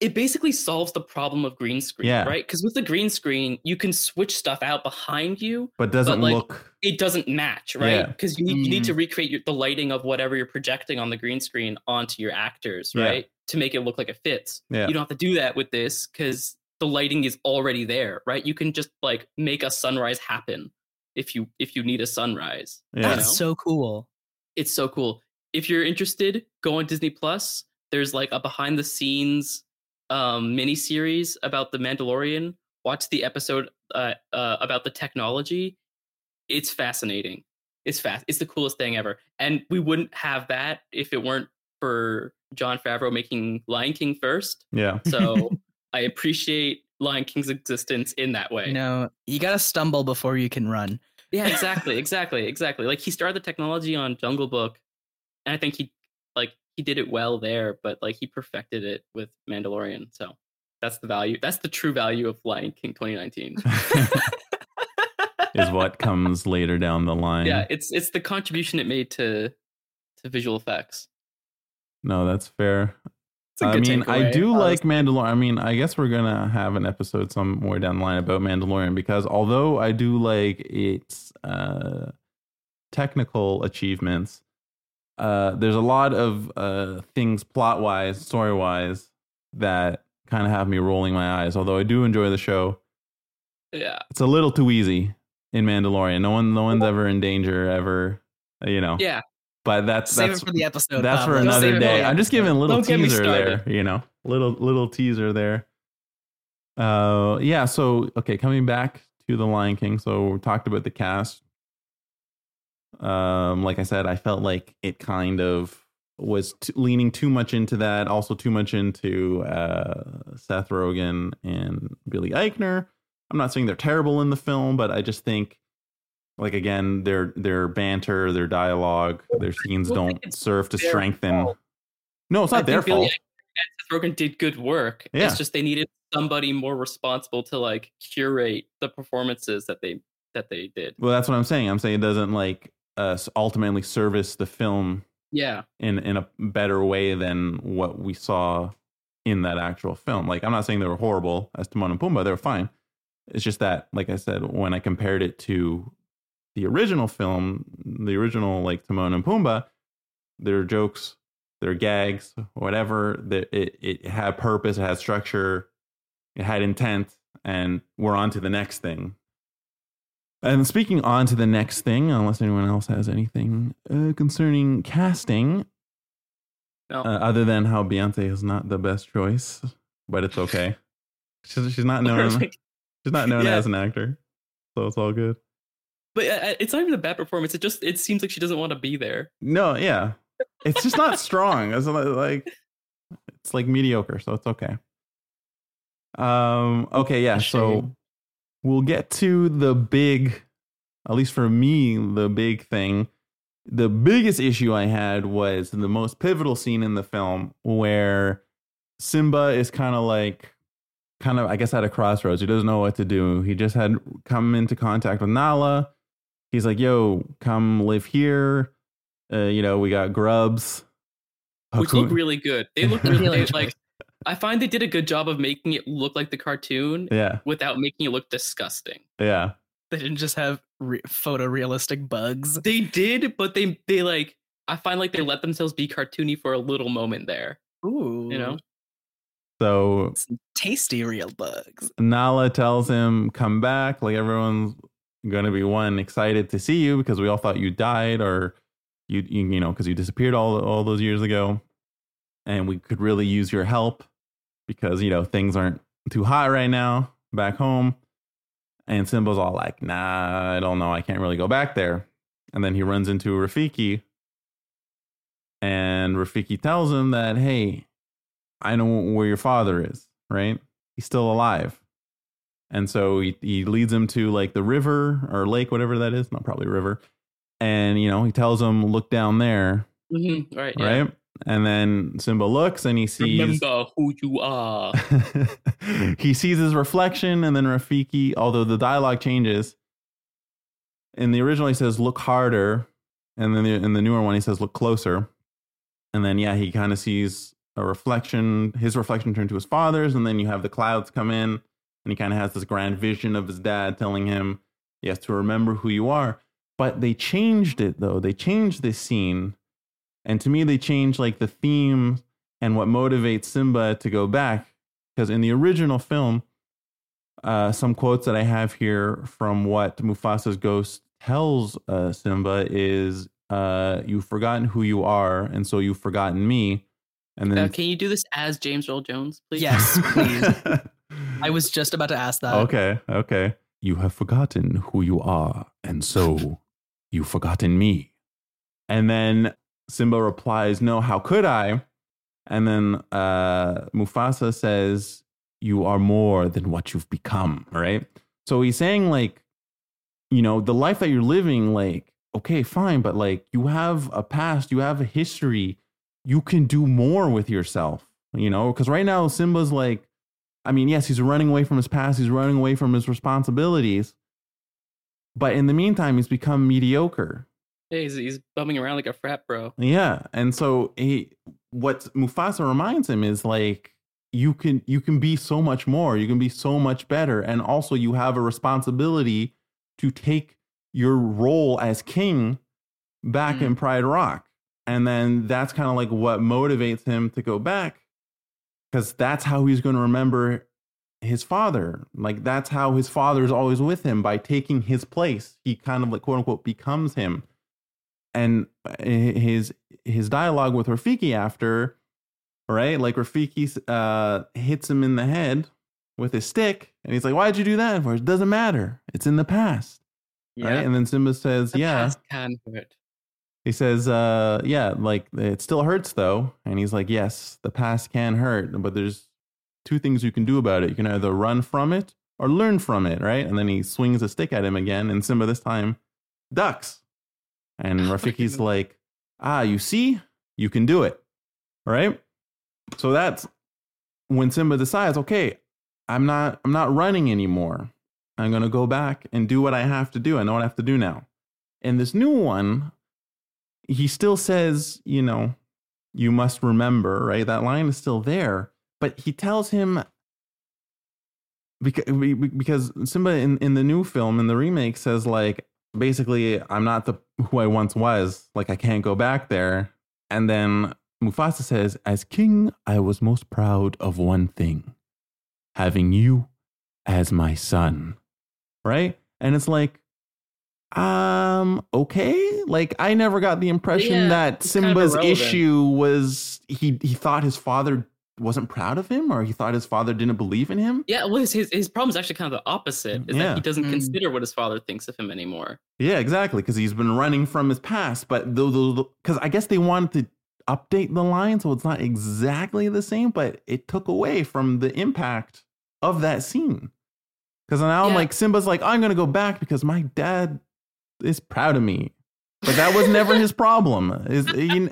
it basically solves the problem of green screen, Yeah. right? Because with the green screen, you can switch stuff out behind you. but doesn't like, look It doesn't match, right? Because you need you need Mm. to recreate your, the lighting of whatever you're projecting on the green screen onto your actors, Yeah. right? To make it look like it fits. yeah You don't have to do that with this because the lighting is already there, right? You can just like make a sunrise happen if you if you need a sunrise. yeah That's know? so cool. it's so cool. If you're interested, go on Disney Plus. There's like a behind the scenes um mini series about the Mandalorian. Watch the episode uh, uh about the technology. It's fascinating. It's fast. It's the coolest thing ever. And we wouldn't have that if it weren't for Jon Favreau making Lion King first. yeah So I appreciate Lion King's existence in that way. No, you gotta stumble before you can run. Yeah, exactly, exactly, exactly. Like he started the technology on Jungle Book, and I think he like he did it well there, but like he perfected it with Mandalorian. So that's the value. That's the true value of Lion King 2019. is what comes later down the line. yeah, it's it's the contribution it made to to visual effects. No, that's fair. I mean, I takeaway, do like. Mandalorian. I mean, I guess we're gonna have an episode somewhere down the line about Mandalorian because although I do like its uh, technical achievements, uh, there's a lot of uh, things plot wise, story wise, that kind of have me rolling my eyes. Although I do enjoy the show, Yeah, it's a little too easy in Mandalorian. No one, no one's ever in danger ever. You know. yeah. But that's Save that's it for the episode. that's for. Don't another day. I'm just giving a little Don't teaser there, you know, little little teaser there. Uh, yeah. So okay, coming back to the Lion King. So we talked about the cast. Um, like I said, I felt like it kind of was t- leaning too much into that. Also, too much into uh, Seth Rogen and Billy Eichner. I'm not saying they're terrible in the film, but I just think, like again, their their banter, their dialogue, their scenes don't serve to strengthen. fault. No, it's I not their fault. Seth Rogen did good work. Yeah. It's just they needed somebody more responsible to like curate the performances that they that they did. Well, that's what I'm saying. I'm saying it doesn't like uh, ultimately service the film Yeah, in in a better way than what we saw in that actual film. Like I'm not saying they were horrible as Timon and Pumbaa; they were fine. It's just that, like I said, when I compared it to the original film, the original like Timon and Pumbaa, their jokes, their gags, whatever, that it it had purpose, it had structure, it had intent, and we're on to the next thing. And speaking on to the next thing, unless anyone else has anything uh, concerning casting, no, uh, other than how Beyonce is not the best choice, but it's okay. She's, she's not known. She's not known Yeah. as an actor, so it's all good. But uh, it's not even a bad performance. It just it seems like she doesn't want to be there. No, yeah, it's just not strong. It's like it's like mediocre, so it's okay. Um. Okay. Yeah. So we'll get to the big, at least for me, the big thing. The biggest issue I had was the most pivotal scene in the film where Simba is kind of like, kind of, I guess, at a crossroads. He doesn't know what to do. He just had come into contact with Nala. He's like, yo, come live here. Uh, you know, we got grubs. which look really good. They look Really really enjoy like. I find they did a good job of making it look like the cartoon yeah, without making it look disgusting. yeah. They didn't just have re- photorealistic bugs. They did, but they they like. I find like they let themselves be cartoony for a little moment there. Ooh, You know, So some tasty real bugs. Nala tells him, "Come back! Like everyone's gonna be one excited to see you because we all thought you died or you you, you know because you disappeared all all those years ago, and we could really use your help because you know things aren't too hot right now back home." And Simba's all like, "Nah, I don't know. I can't really go back there." And then he runs into Rafiki, and Rafiki tells him that, "Hey, I know where your father is. Right? He's still alive." And so he, he leads him to like the river or lake, whatever that is, not probably river. And you know, he tells him, look down there, Mhm, Right. Yeah. right? And then Simba looks and he sees Remember who you are. he sees his reflection, and then Rafiki, although the dialogue changes, in the original he says "look harder," and then the, in the newer one he says "look closer," and then yeah, he kind of sees a reflection, his reflection turn to his father's, and then you have the clouds come in, and he kind of has this grand vision of his dad telling him, "He has to remember who you are." But they changed it though. They changed this scene, and to me, they changed like the theme and what motivates Simba to go back. Because in the original film, uh, some quotes that I have here from what Mufasa's ghost tells uh, Simba is, uh, "You've forgotten who you are, and so you've forgotten me." And Uh, then can you do this as James Earl Jones, please? Yes, please. I was just about to ask that. okay, okay. You have forgotten who you are, and so you've forgotten me. And then Simba replies, No, how could I? And then uh, Mufasa says, You are more than what you've become, right? So he's saying, like, you know, the life that you're living, like, okay, fine, but like, you have a past, you have a history, you can do more with yourself, you know? Because right now, Simba's like, I mean, yes, he's running away from his past, he's running away from his responsibilities. But in the meantime, he's become mediocre. Yeah, he's, he's bumming around like a frat bro. Yeah. And so he what Mufasa reminds him is like you can you can be so much more, you can be so much better. And also you have a responsibility to take your role as king back Mm. in Pride Rock. And then that's kind of like what motivates him to go back. Because that's how he's going to remember his father. Like that's how his father is always with him by taking his place. He kind of like quote unquote becomes him. And uh, his his dialogue with Rafiki after, right? Like Rafiki uh, hits him in the head with his stick, and he's like, "Why'd you do that for? It doesn't matter. It's in the past." Right? And then Simba says, The "Yeah." can hurt. He says, uh, yeah, like it still hurts though. And he's like, yes, the past can hurt, but there's two things you can do about it. You can either run from it or learn from it, right? And then he swings a stick at him again, and Simba this time ducks. And Oh Rafiki's like, ah, you see, you can do it, right? So that's when Simba decides, okay, I'm not, I'm not running anymore. I'm gonna go back and do what I have to do. I know what I have to do now. In this new one, he still says, you know, you must remember, right? That line is still there, but he tells him because because Simba in, in the new film in the remake says like basically I'm not the who I once was, like I can't go back there. And then Mufasa says, as king, I was most proud of one thing, having you as my son. Right? And it's like um okay like i never got the impression Yeah, that it's kind of simba's issue was he he thought his father wasn't proud of him or he thought his father didn't believe in him Yeah, well, his, his his problem is actually kind of the opposite. Is Yeah. that he doesn't Mm. consider what his father thinks of him anymore. yeah exactly because he's been running from his past but those because i guess they wanted to update the line so it's not exactly the same but it took away from the impact of that scene because now i'm like simba's like i'm gonna go back because my dad is proud of me but that was never his problem is he,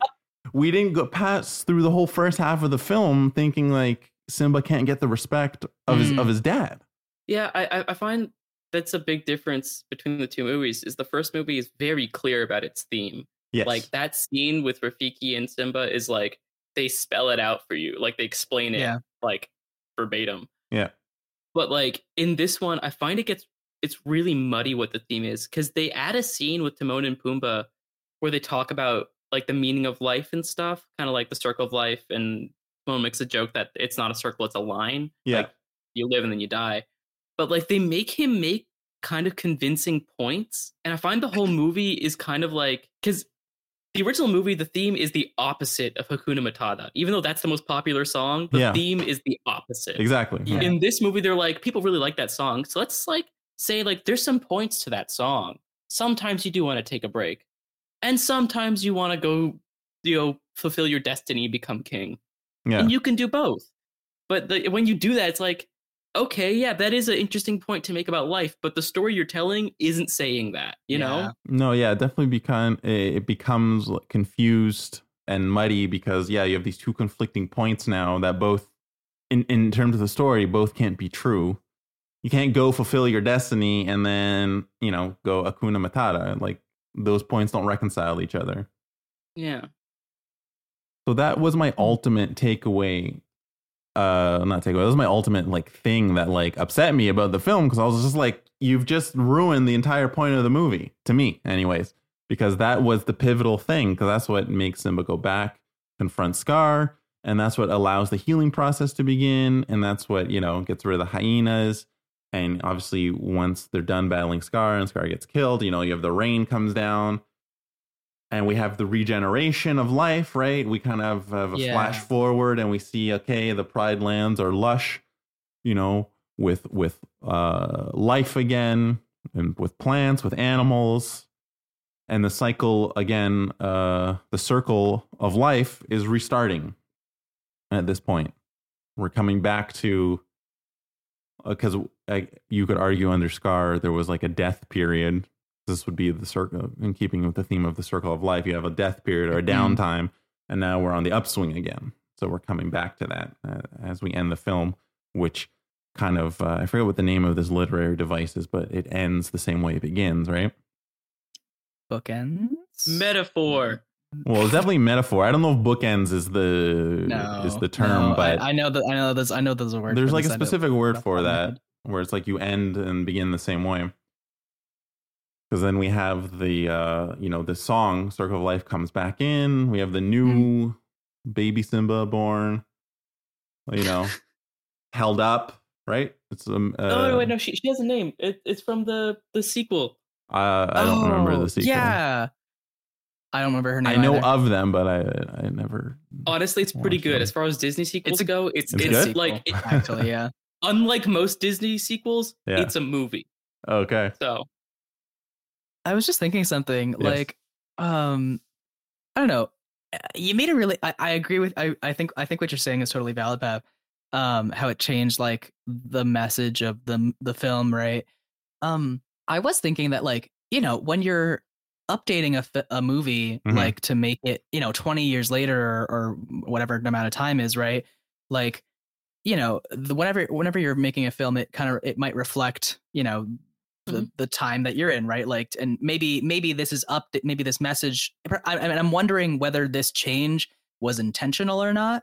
we didn't go pass through the whole first half of the film thinking like simba can't get the respect of his Mm. of his dad Yeah, I I- I find that's a big difference between the two movies. Is the first movie is very clear about its theme. yes Like that scene with Rafiki and Simba is like they spell it out for you. Like they explain it Yeah. like verbatim. Yeah. But like in this one, I find it gets it's really muddy what the theme is because they add a scene with Timon and Pumbaa where they talk about like the meaning of life and stuff, kind of like the circle of life. And Timon makes a joke that it's not a circle, it's a line. Yeah. Like you live and then you die. But like they make him make kind of convincing points. And I find the whole movie is kind of like because the original movie, the theme is the opposite of Hakuna Matata. Even though that's the most popular song, the Yeah. theme is the opposite. exactly Yeah. In this movie, they're like, people really like that song. So let's like say like there's some points to that song. Sometimes you do want to take a break. And sometimes you want to go, you know, fulfill your destiny, become king yeah and you can do both. But the, when you do that, it's like okay, yeah, that is an interesting point to make about life, but the story you're telling isn't saying that, you Yeah. know? No, yeah, definitely become it becomes confused and muddy because yeah, you have these two conflicting points now that both in in terms of the story both can't be true. You can't go fulfill your destiny and then, you know, go hakuna matata. Like those points don't reconcile each other. Yeah. So that was my ultimate takeaway. Uh, not takeaway. That was my ultimate like thing that like upset me about the film because I was just like, you've just ruined the entire point of the movie to me, anyways. Because that was the pivotal thing. Because that's what makes Simba go back, confront Scar, and that's what allows the healing process to begin, and that's what you know gets rid of the hyenas. And obviously, once they're done battling Scar and Scar gets killed, you know, you have the rain comes down and we have the regeneration of life, right? We kind of have a Yeah. flash forward and we see, okay, the Pride lands are lush, you know, with with uh, life again and with plants, with animals. And the cycle again, uh, the circle of life is restarting at this point. We're coming back to because uh, you could argue under Scar there was like a death period. This would be the circle in keeping with the theme of the circle of life. You have a death period or a Mhm. downtime, and now we're on the upswing again. So we're coming back to that uh, as we end the film, which kind of uh, I forget what the name of this literary device is, but it ends the same way it begins, right? Bookends. Metaphor. Well, it's definitely metaphor. I don't know if bookends is the no, is the term, no, but I, I know that I know there's I know there's a word. there's like a this, specific word for the top of my that where it's like you end and begin the same way because then we have the uh you know the song circle of life comes back in we have the new Hmm. baby simba born you know held up right it's um uh, oh, no, wait, no, she, she has a name. It, it's from the, the sequel. uh, i don't remember Oh, the sequel Yeah, I don't remember her name. i know either. of them but i i never Honestly, it's pretty good. them. As far as Disney sequels a- go, it's It's it's, like it, actually, yeah. unlike most Disney sequels, Yeah. it's a movie. okay So I was just thinking something Yes. like, um, I don't know. uh, You made a really. I, I agree with. I, I think. I think what you're saying is totally valid, Pav. Um, how it changed like the message of the the film, right? Um, I was thinking that like you know when you're updating a a movie Mhm. like to make it you know 20 years later or, or whatever amount of time is right? Like you know the whenever whenever you're making a film it kind of it might reflect you know the, the time that you're in right? Like and maybe maybe this is up maybe this message I, I mean, i'm wondering whether this change was intentional or not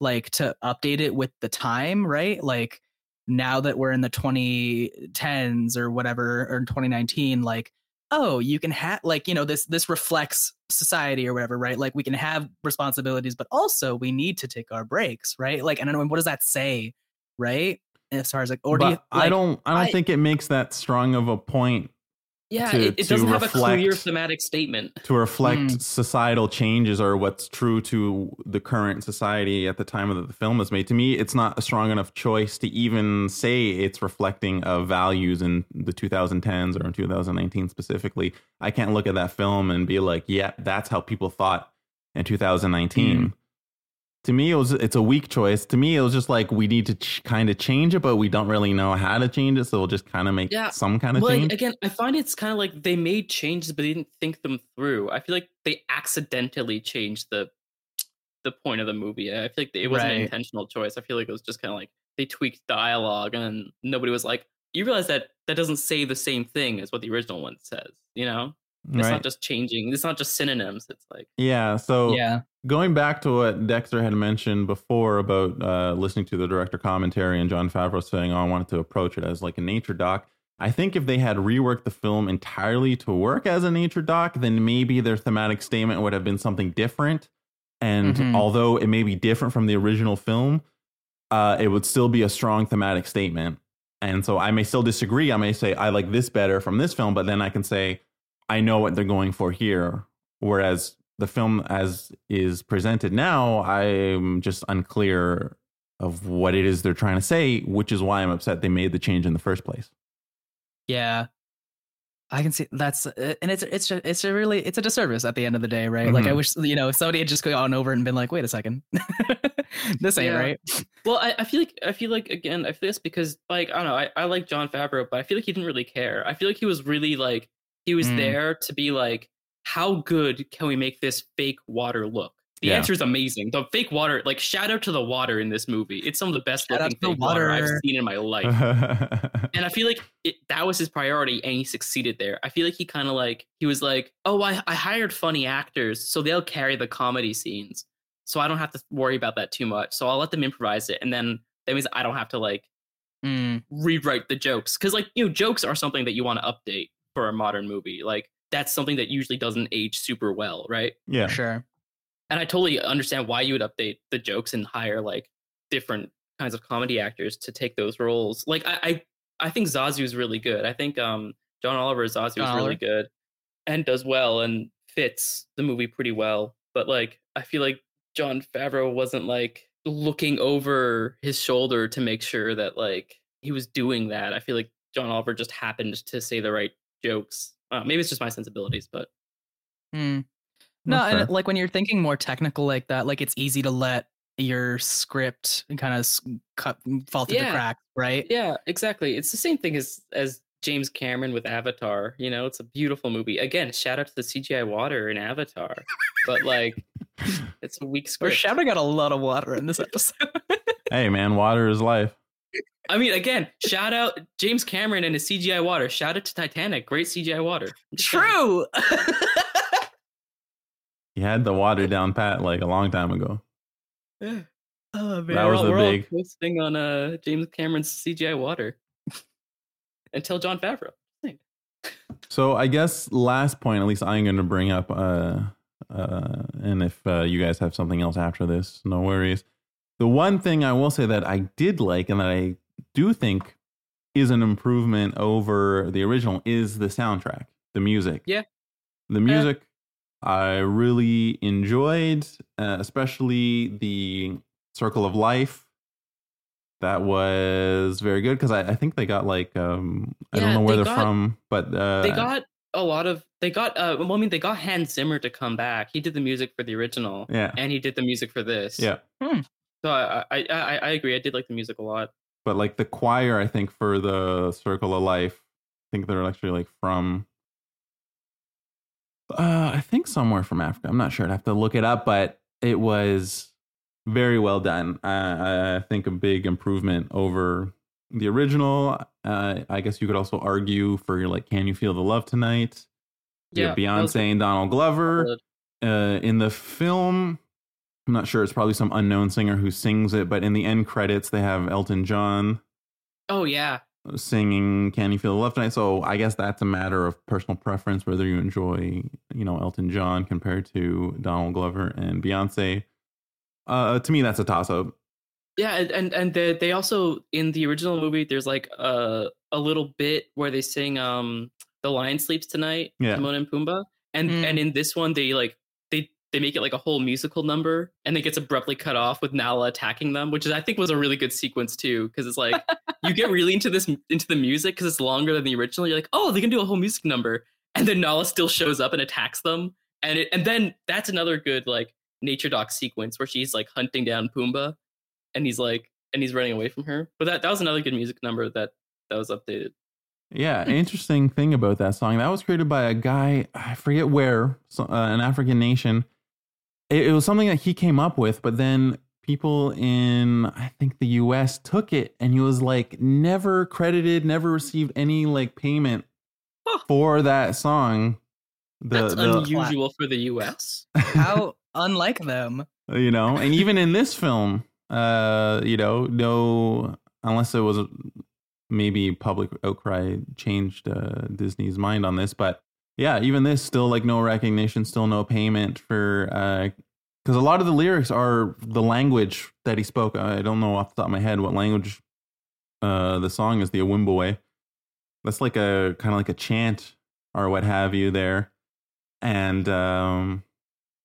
like to update it with the time right? Like now that we're in the 2010s or whatever or 2019 like oh you can have like you know this this reflects society or whatever right? Like we can have responsibilities but also we need to take our breaks right? Like and i don't know what does that say right? As far as like or do you i don't i don't I- think it makes that strong of a point yeah, To- it, it to doesn't have a clear thematic statement. to reflect Mm. societal changes or what's true to the current society at the time that the film was made. To me, it's not a strong enough choice to even say it's reflecting of values in the 2010s or in 2019 specifically. I can't look at that film and be like, yeah, that's how people thought in 2019. Mm. To me, it was it's a weak choice. To me, it was just like we need to ch- kind of change it, but we don't really know how to change it, so we'll just kind of make Yeah, some kind of Well, change. again, I find it's kind of like they made changes, but they didn't think them through. I feel like they accidentally changed the the point of the movie. I feel like it wasn't an intentional choice. I feel like it was just kind of like they tweaked dialogue, and nobody was like, "You realize that that doesn't say the same thing as what the original one says." You know, it's right? not just changing. It's not just synonyms. It's like, yeah. So yeah going back to what Dexter had mentioned before about uh, listening to the director commentary and Jon Favreau saying, "Oh, I wanted to approach it as like a nature doc." I think if they had reworked the film entirely to work as a nature doc, then maybe their thematic statement would have been something different. And Mhm. although it may be different from the original film, uh, it would still be a strong thematic statement. And so I may still disagree. I may say I like this better from this film, but then I can say I know what they're going for here. Whereas the film as is presented now, I'm just unclear of what it is they're trying to say, which is why I'm upset they made the change in the first place. Yeah. I can see that's uh, and it's it's a, it's a really it's a disservice at the end of the day, right? Like I Mhm. wish you know if somebody had just gone over and been like, wait a second, this ain't Yeah. right. Well, I, I feel like I feel like again I feel this because like I don't know I, I like Jon Favreau, but I feel like he didn't really care. I feel like he was really like he was Mm. there to be like, how good can we make this fake water look? The Yeah. answer is amazing. The fake water, like shout out to the water in this movie. It's some of the best Shout out looking fake water. I've seen in my life. and I feel like it, that was his priority, and he succeeded there. I feel like he kind of like he was like, "Oh, I, I hired funny actors, so they'll carry the comedy scenes, so I don't have to worry about that too much. So I'll let them improvise it, and then that means I don't have to like Mm, rewrite the jokes because like you know jokes are something that you want to update for a modern movie. Like that's something that usually doesn't age super well, right? yeah. sure. and I totally understand why you would update the jokes and hire like different kinds of comedy actors to take those roles. Like I, I, I think Zazu is really good. I think um John Oliver Zazu is John really good and does well and fits the movie pretty well. But like I feel like Jon Favreau wasn't like looking over his shoulder to make sure that like he was doing that. I feel like John Oliver just happened to say the right jokes. Uh, maybe it's just my sensibilities, but Mm. No, That's and like when you're thinking more technical like that, like it's easy to let your script kind of cut fall through the Yeah. cracks, right? Yeah, exactly. It's the same thing as as James Cameron with Avatar. You know, it's a beautiful movie. Again, shout out to the CGI water in Avatar, but like, it's a weak We're script. shouting out a lot of water in this episode. hey man, water is life. I mean, again, shout out James Cameron and his CGI water. Shout out to Titanic, great CGI water. I'm just saying. True. He had the water down pat like a long time ago. Yeah. Oh man. That We're was all- we're all big- posting on uh, James Cameron's CGI water until Jon Favreau. So I guess last point, at least I'm going to bring up, uh, uh, and if uh, you guys have something else after this, no worries. The one thing I will say that I did like and that I do think is an improvement over the original is the soundtrack, the music. Yeah. the music I really enjoyed, uh, especially the Circle of Life. That was very good because I, I think they got like um I don't know where they they're got- from, but uh, they got a lot of they got uh well, I mean they got Hans Zimmer to come back. He did the music for the original yeah and he did the music for this. yeah. So I I I, I agree. I did like the music a lot. But like the choir i think for the circle of life i think they're actually like from uh i think somewhere from africa i'm not sure i'd have to look it up but it was very well done. I, I think a big improvement over the original. Uh, i guess you could also argue for like can you feel the love tonight? Have beyonce and donald glover. uh, in the film i'm not sure it's probably some unknown singer who sings it but in the end credits they have elton john Oh yeah. singing "Can You Feel the Love Tonight." So I guess that's a matter of personal preference whether you enjoy, you know, Elton John compared to Donald Glover and Beyonce. Uh, to me, that's a toss up. Yeah, and and, and they, they also in the original movie there's like a a little bit where they sing um The Lion Sleeps Tonight, Yeah. Timon and Pumbaa. And Mm. and in this one they like they they make it like a whole musical number and it gets abruptly cut off with Nala attacking them, which is I think was a really good sequence too because it's like you get really into this into the music because it's longer than the original. You're like, "Oh, they can do a whole music number." And then Nala still shows up and attacks them. And it, and then that's another good like nature doc sequence where she's like hunting down Pumbaa and he's like and he's running away from her. But that that was another good music number that that was updated. Yeah, interesting thing about that song that was created by a guy I forget where, so, uh, an African nation. It, it was something that he came up with, but then people in I think the U.S. took it, and he was like never credited, never received any like payment Huh. for that song. The, That's the unusual for the US. How unlike them. you know and even in this film uh you know no unless it was maybe public outcry changed uh disney's mind on this but yeah even this still like no recognition still no payment for uh because a lot of the lyrics are the language that he spoke. I don't know off the top of my head what language uh the song is the awimbawe that's like a kind of like a chant or what have you there. And um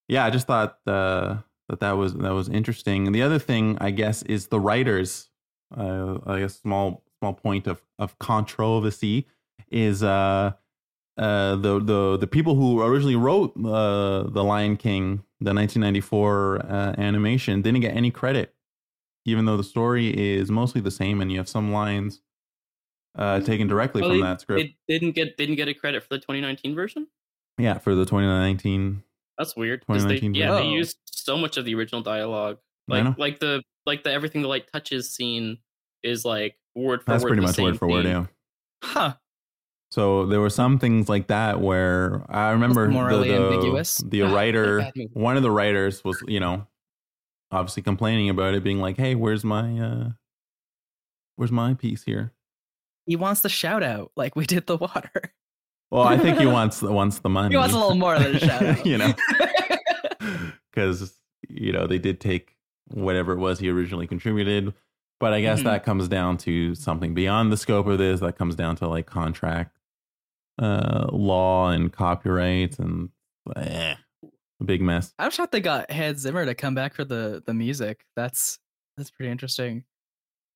yeah i just thought uh that that was that was interesting. And the other thing i guess is the writers uh i guess small small point of of controversy is uh uh, the the the people who originally wrote uh, the Lion King, the 1994 uh, animation, didn't get any credit, even though the story is mostly the same, and you have some lines uh, taken directly Oh, from that script. They didn't get didn't get a credit for the 2019 version. yeah, for the 2019. That's weird. 'cause They, 2019 yeah, they used so much of the original dialogue. Like like the like the everything the light touches scene is like word for That's word. pretty the much word for word. scene. Yeah. Huh. So there were some things like that where I remember the, the, the writer, one of the writers was, you know, obviously complaining about it, being like, "Hey, where's my, uh where's my piece here?" He wants the shout out like we did the water. Well, I think he wants wants the money. He wants a little more than a shout out. you know, because you know they did take whatever it was he originally contributed, but I guess Mhm. that comes down to something beyond the scope of this. That comes down to like contract uh, law and copyright and eh, a big mess. I'm shocked they got Hans Zimmer to come back for the the music. That's that's pretty interesting.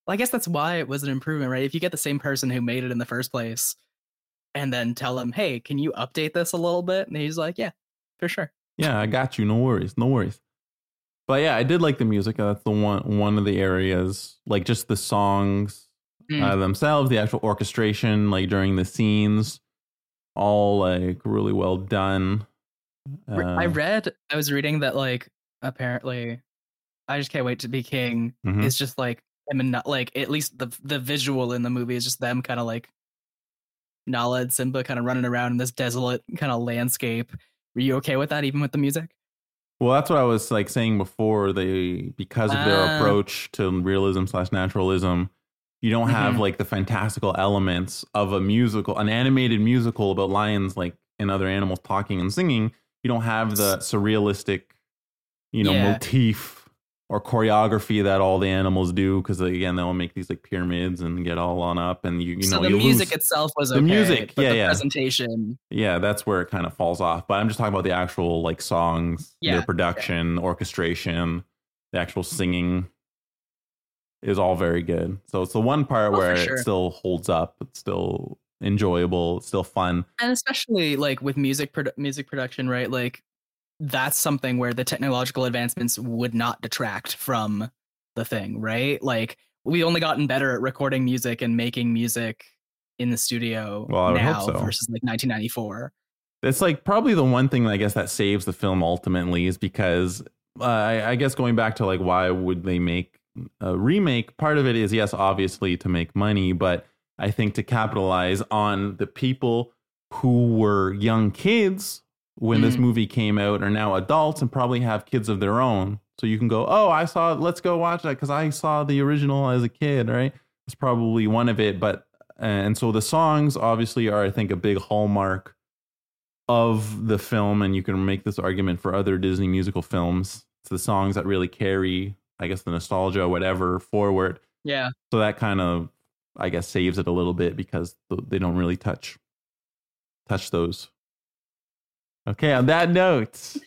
Well, I guess that's why it was an improvement, right? If you get the same person who made it in the first place, and then tell him, "Hey, can you update this a little bit?" and he's like, "Yeah, for sure." Yeah, I got you. No worries. No worries. But yeah, I did like the music. That's the one one of the areas, like just the songs Mm. uh, themselves, the actual orchestration, like during the scenes, all like really well done. Re- I Uh, read, I was reading that like apparently, I just can't wait to be king. mhm. It's just like him and not like at least the the visual in the movie is just them kind of like Nala and Simba kind of running around in this desolate kind of landscape. Were you okay with that, even with the music? Well, that's what I was like saying before. They because of their Ah. approach to realism slash naturalism, you don't have Mhm. like the fantastical elements of a musical, an animated musical about lions like and other animals talking and singing. You don't have the surrealistic, you know, Yeah. motif or choreography that all the animals do. Because again, they'll make these like pyramids and get all on up, and you you so know the music lose. itself was The okay, music, yeah, the yeah. presentation. Yeah, that's where it kind of falls off. But I'm just talking about the actual like songs, Yeah, their production, orchestration, the actual singing is all very good. So it's the one part Oh, where sure. it still holds up. It's still enjoyable. It's still fun. and especially like with music produ- music production right like that's something where the technological advancements would not detract from the thing right like we've only gotten better at recording music and making music in the studio Well, now so. versus like 1994 It's like probably the one thing I guess that saves the film ultimately is because uh, I, I guess going back to like why would they make a remake? Part of it is yes, obviously to make money, but I think to capitalize on the people who were young kids when this Mm. movie came out are now adults and probably have kids of their own. So you can go, oh, I saw. Let's go watch that because I saw the original as a kid. Right? It's probably one of it, but and so the songs obviously are I think a big hallmark of the film, and you can make this argument for other Disney musical films. It's the songs that really carry, I guess, the nostalgia, whatever, forward. yeah So that kind of, I guess, saves it a little bit because they don't really touch touch those. Okay, on that note,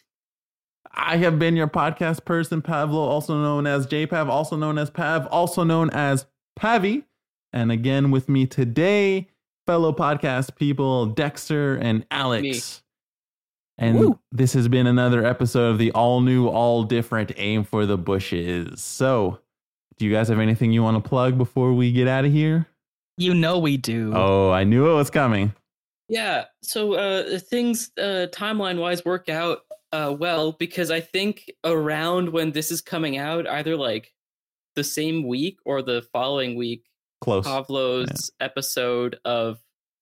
I have been your podcast person, Pavlo, also known as JPav, also known as Pav, also known as Pavi. And again, with me today, fellow podcast people, Dexter and Alex. And Woo. this has been another episode of the all new, all different Aim for the Bushes. So, do you guys have anything you want to plug before we get out of here? you know we do Oh, I knew it was coming. Yeah. So uh, things uh, timeline wise work out uh, well because I think around when this is coming out, either like the same week or the following week, Close. Pavlo's episode of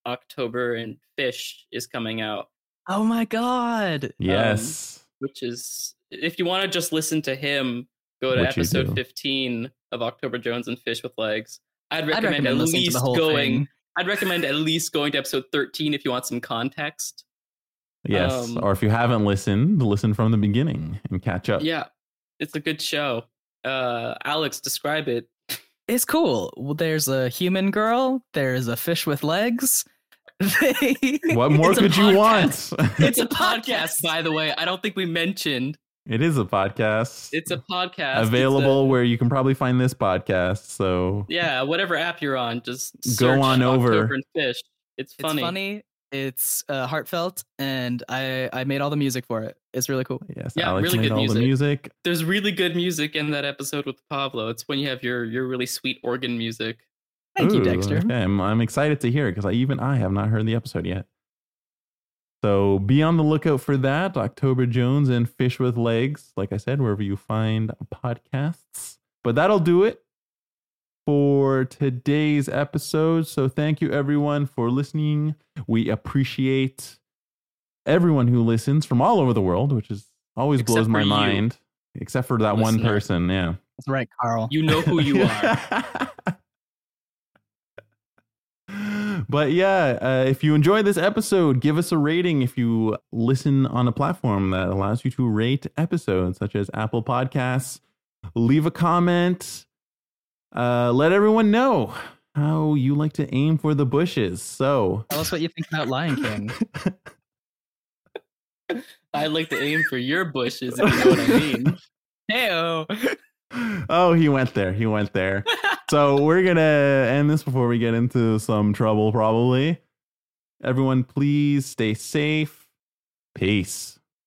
October and Fish is coming out, oh my god Yes. which is if you want to just listen to him, go to Which episode 15 of October Jones and Fish with Legs. I'd i'd recommend, recommend at least going. thing I'd recommend at least going to episode 13 if you want some context. yes. um, or if you haven't listened, listen from the beginning and catch up. Yeah, it's a good show. Uh, Alex, describe it. it's cool Well, there's a human girl there's a fish with legs They- What more could you podcast. want? It's a a podcast, podcast. by the way. I don't think we mentioned it is a podcast. it's a podcast available a- where you can probably find this podcast. So yeah, whatever app you're on, just Go on over. And Fish. It's it's funny. funny It's uh, heartfelt, and I I made all the music for it. It's really cool. Yes, Yeah, Alex really made good all the music. There's really good music in that episode with Pavlo. It's when you have your your really sweet organ music. Thank you, Dexter. Okay, I'm, I'm excited to hear it because I, even I have not heard the episode yet. So be on the lookout for that. October Jones and Fish with Legs. Like I said, wherever you find podcasts. But that'll do it for today's episode. So thank you everyone for listening. We appreciate everyone who listens from all over the world, which is always Except blows my for you, mind. Except for that one person, yeah. That's right, Carl. You know who you are. But yeah, uh, if you enjoyed this episode, give us a rating if you listen on a platform that allows you to rate episodes, such as Apple Podcasts. Leave a comment. Uh, let everyone know how you like to aim for the bushes. So, Tell us what you think about Lion King. I'd like to aim for your bushes, if you know what I mean. Heyo. Oh, he went there. He went there. so we're gonna end this before we get into some trouble, probably. Everyone, please stay safe. Peace.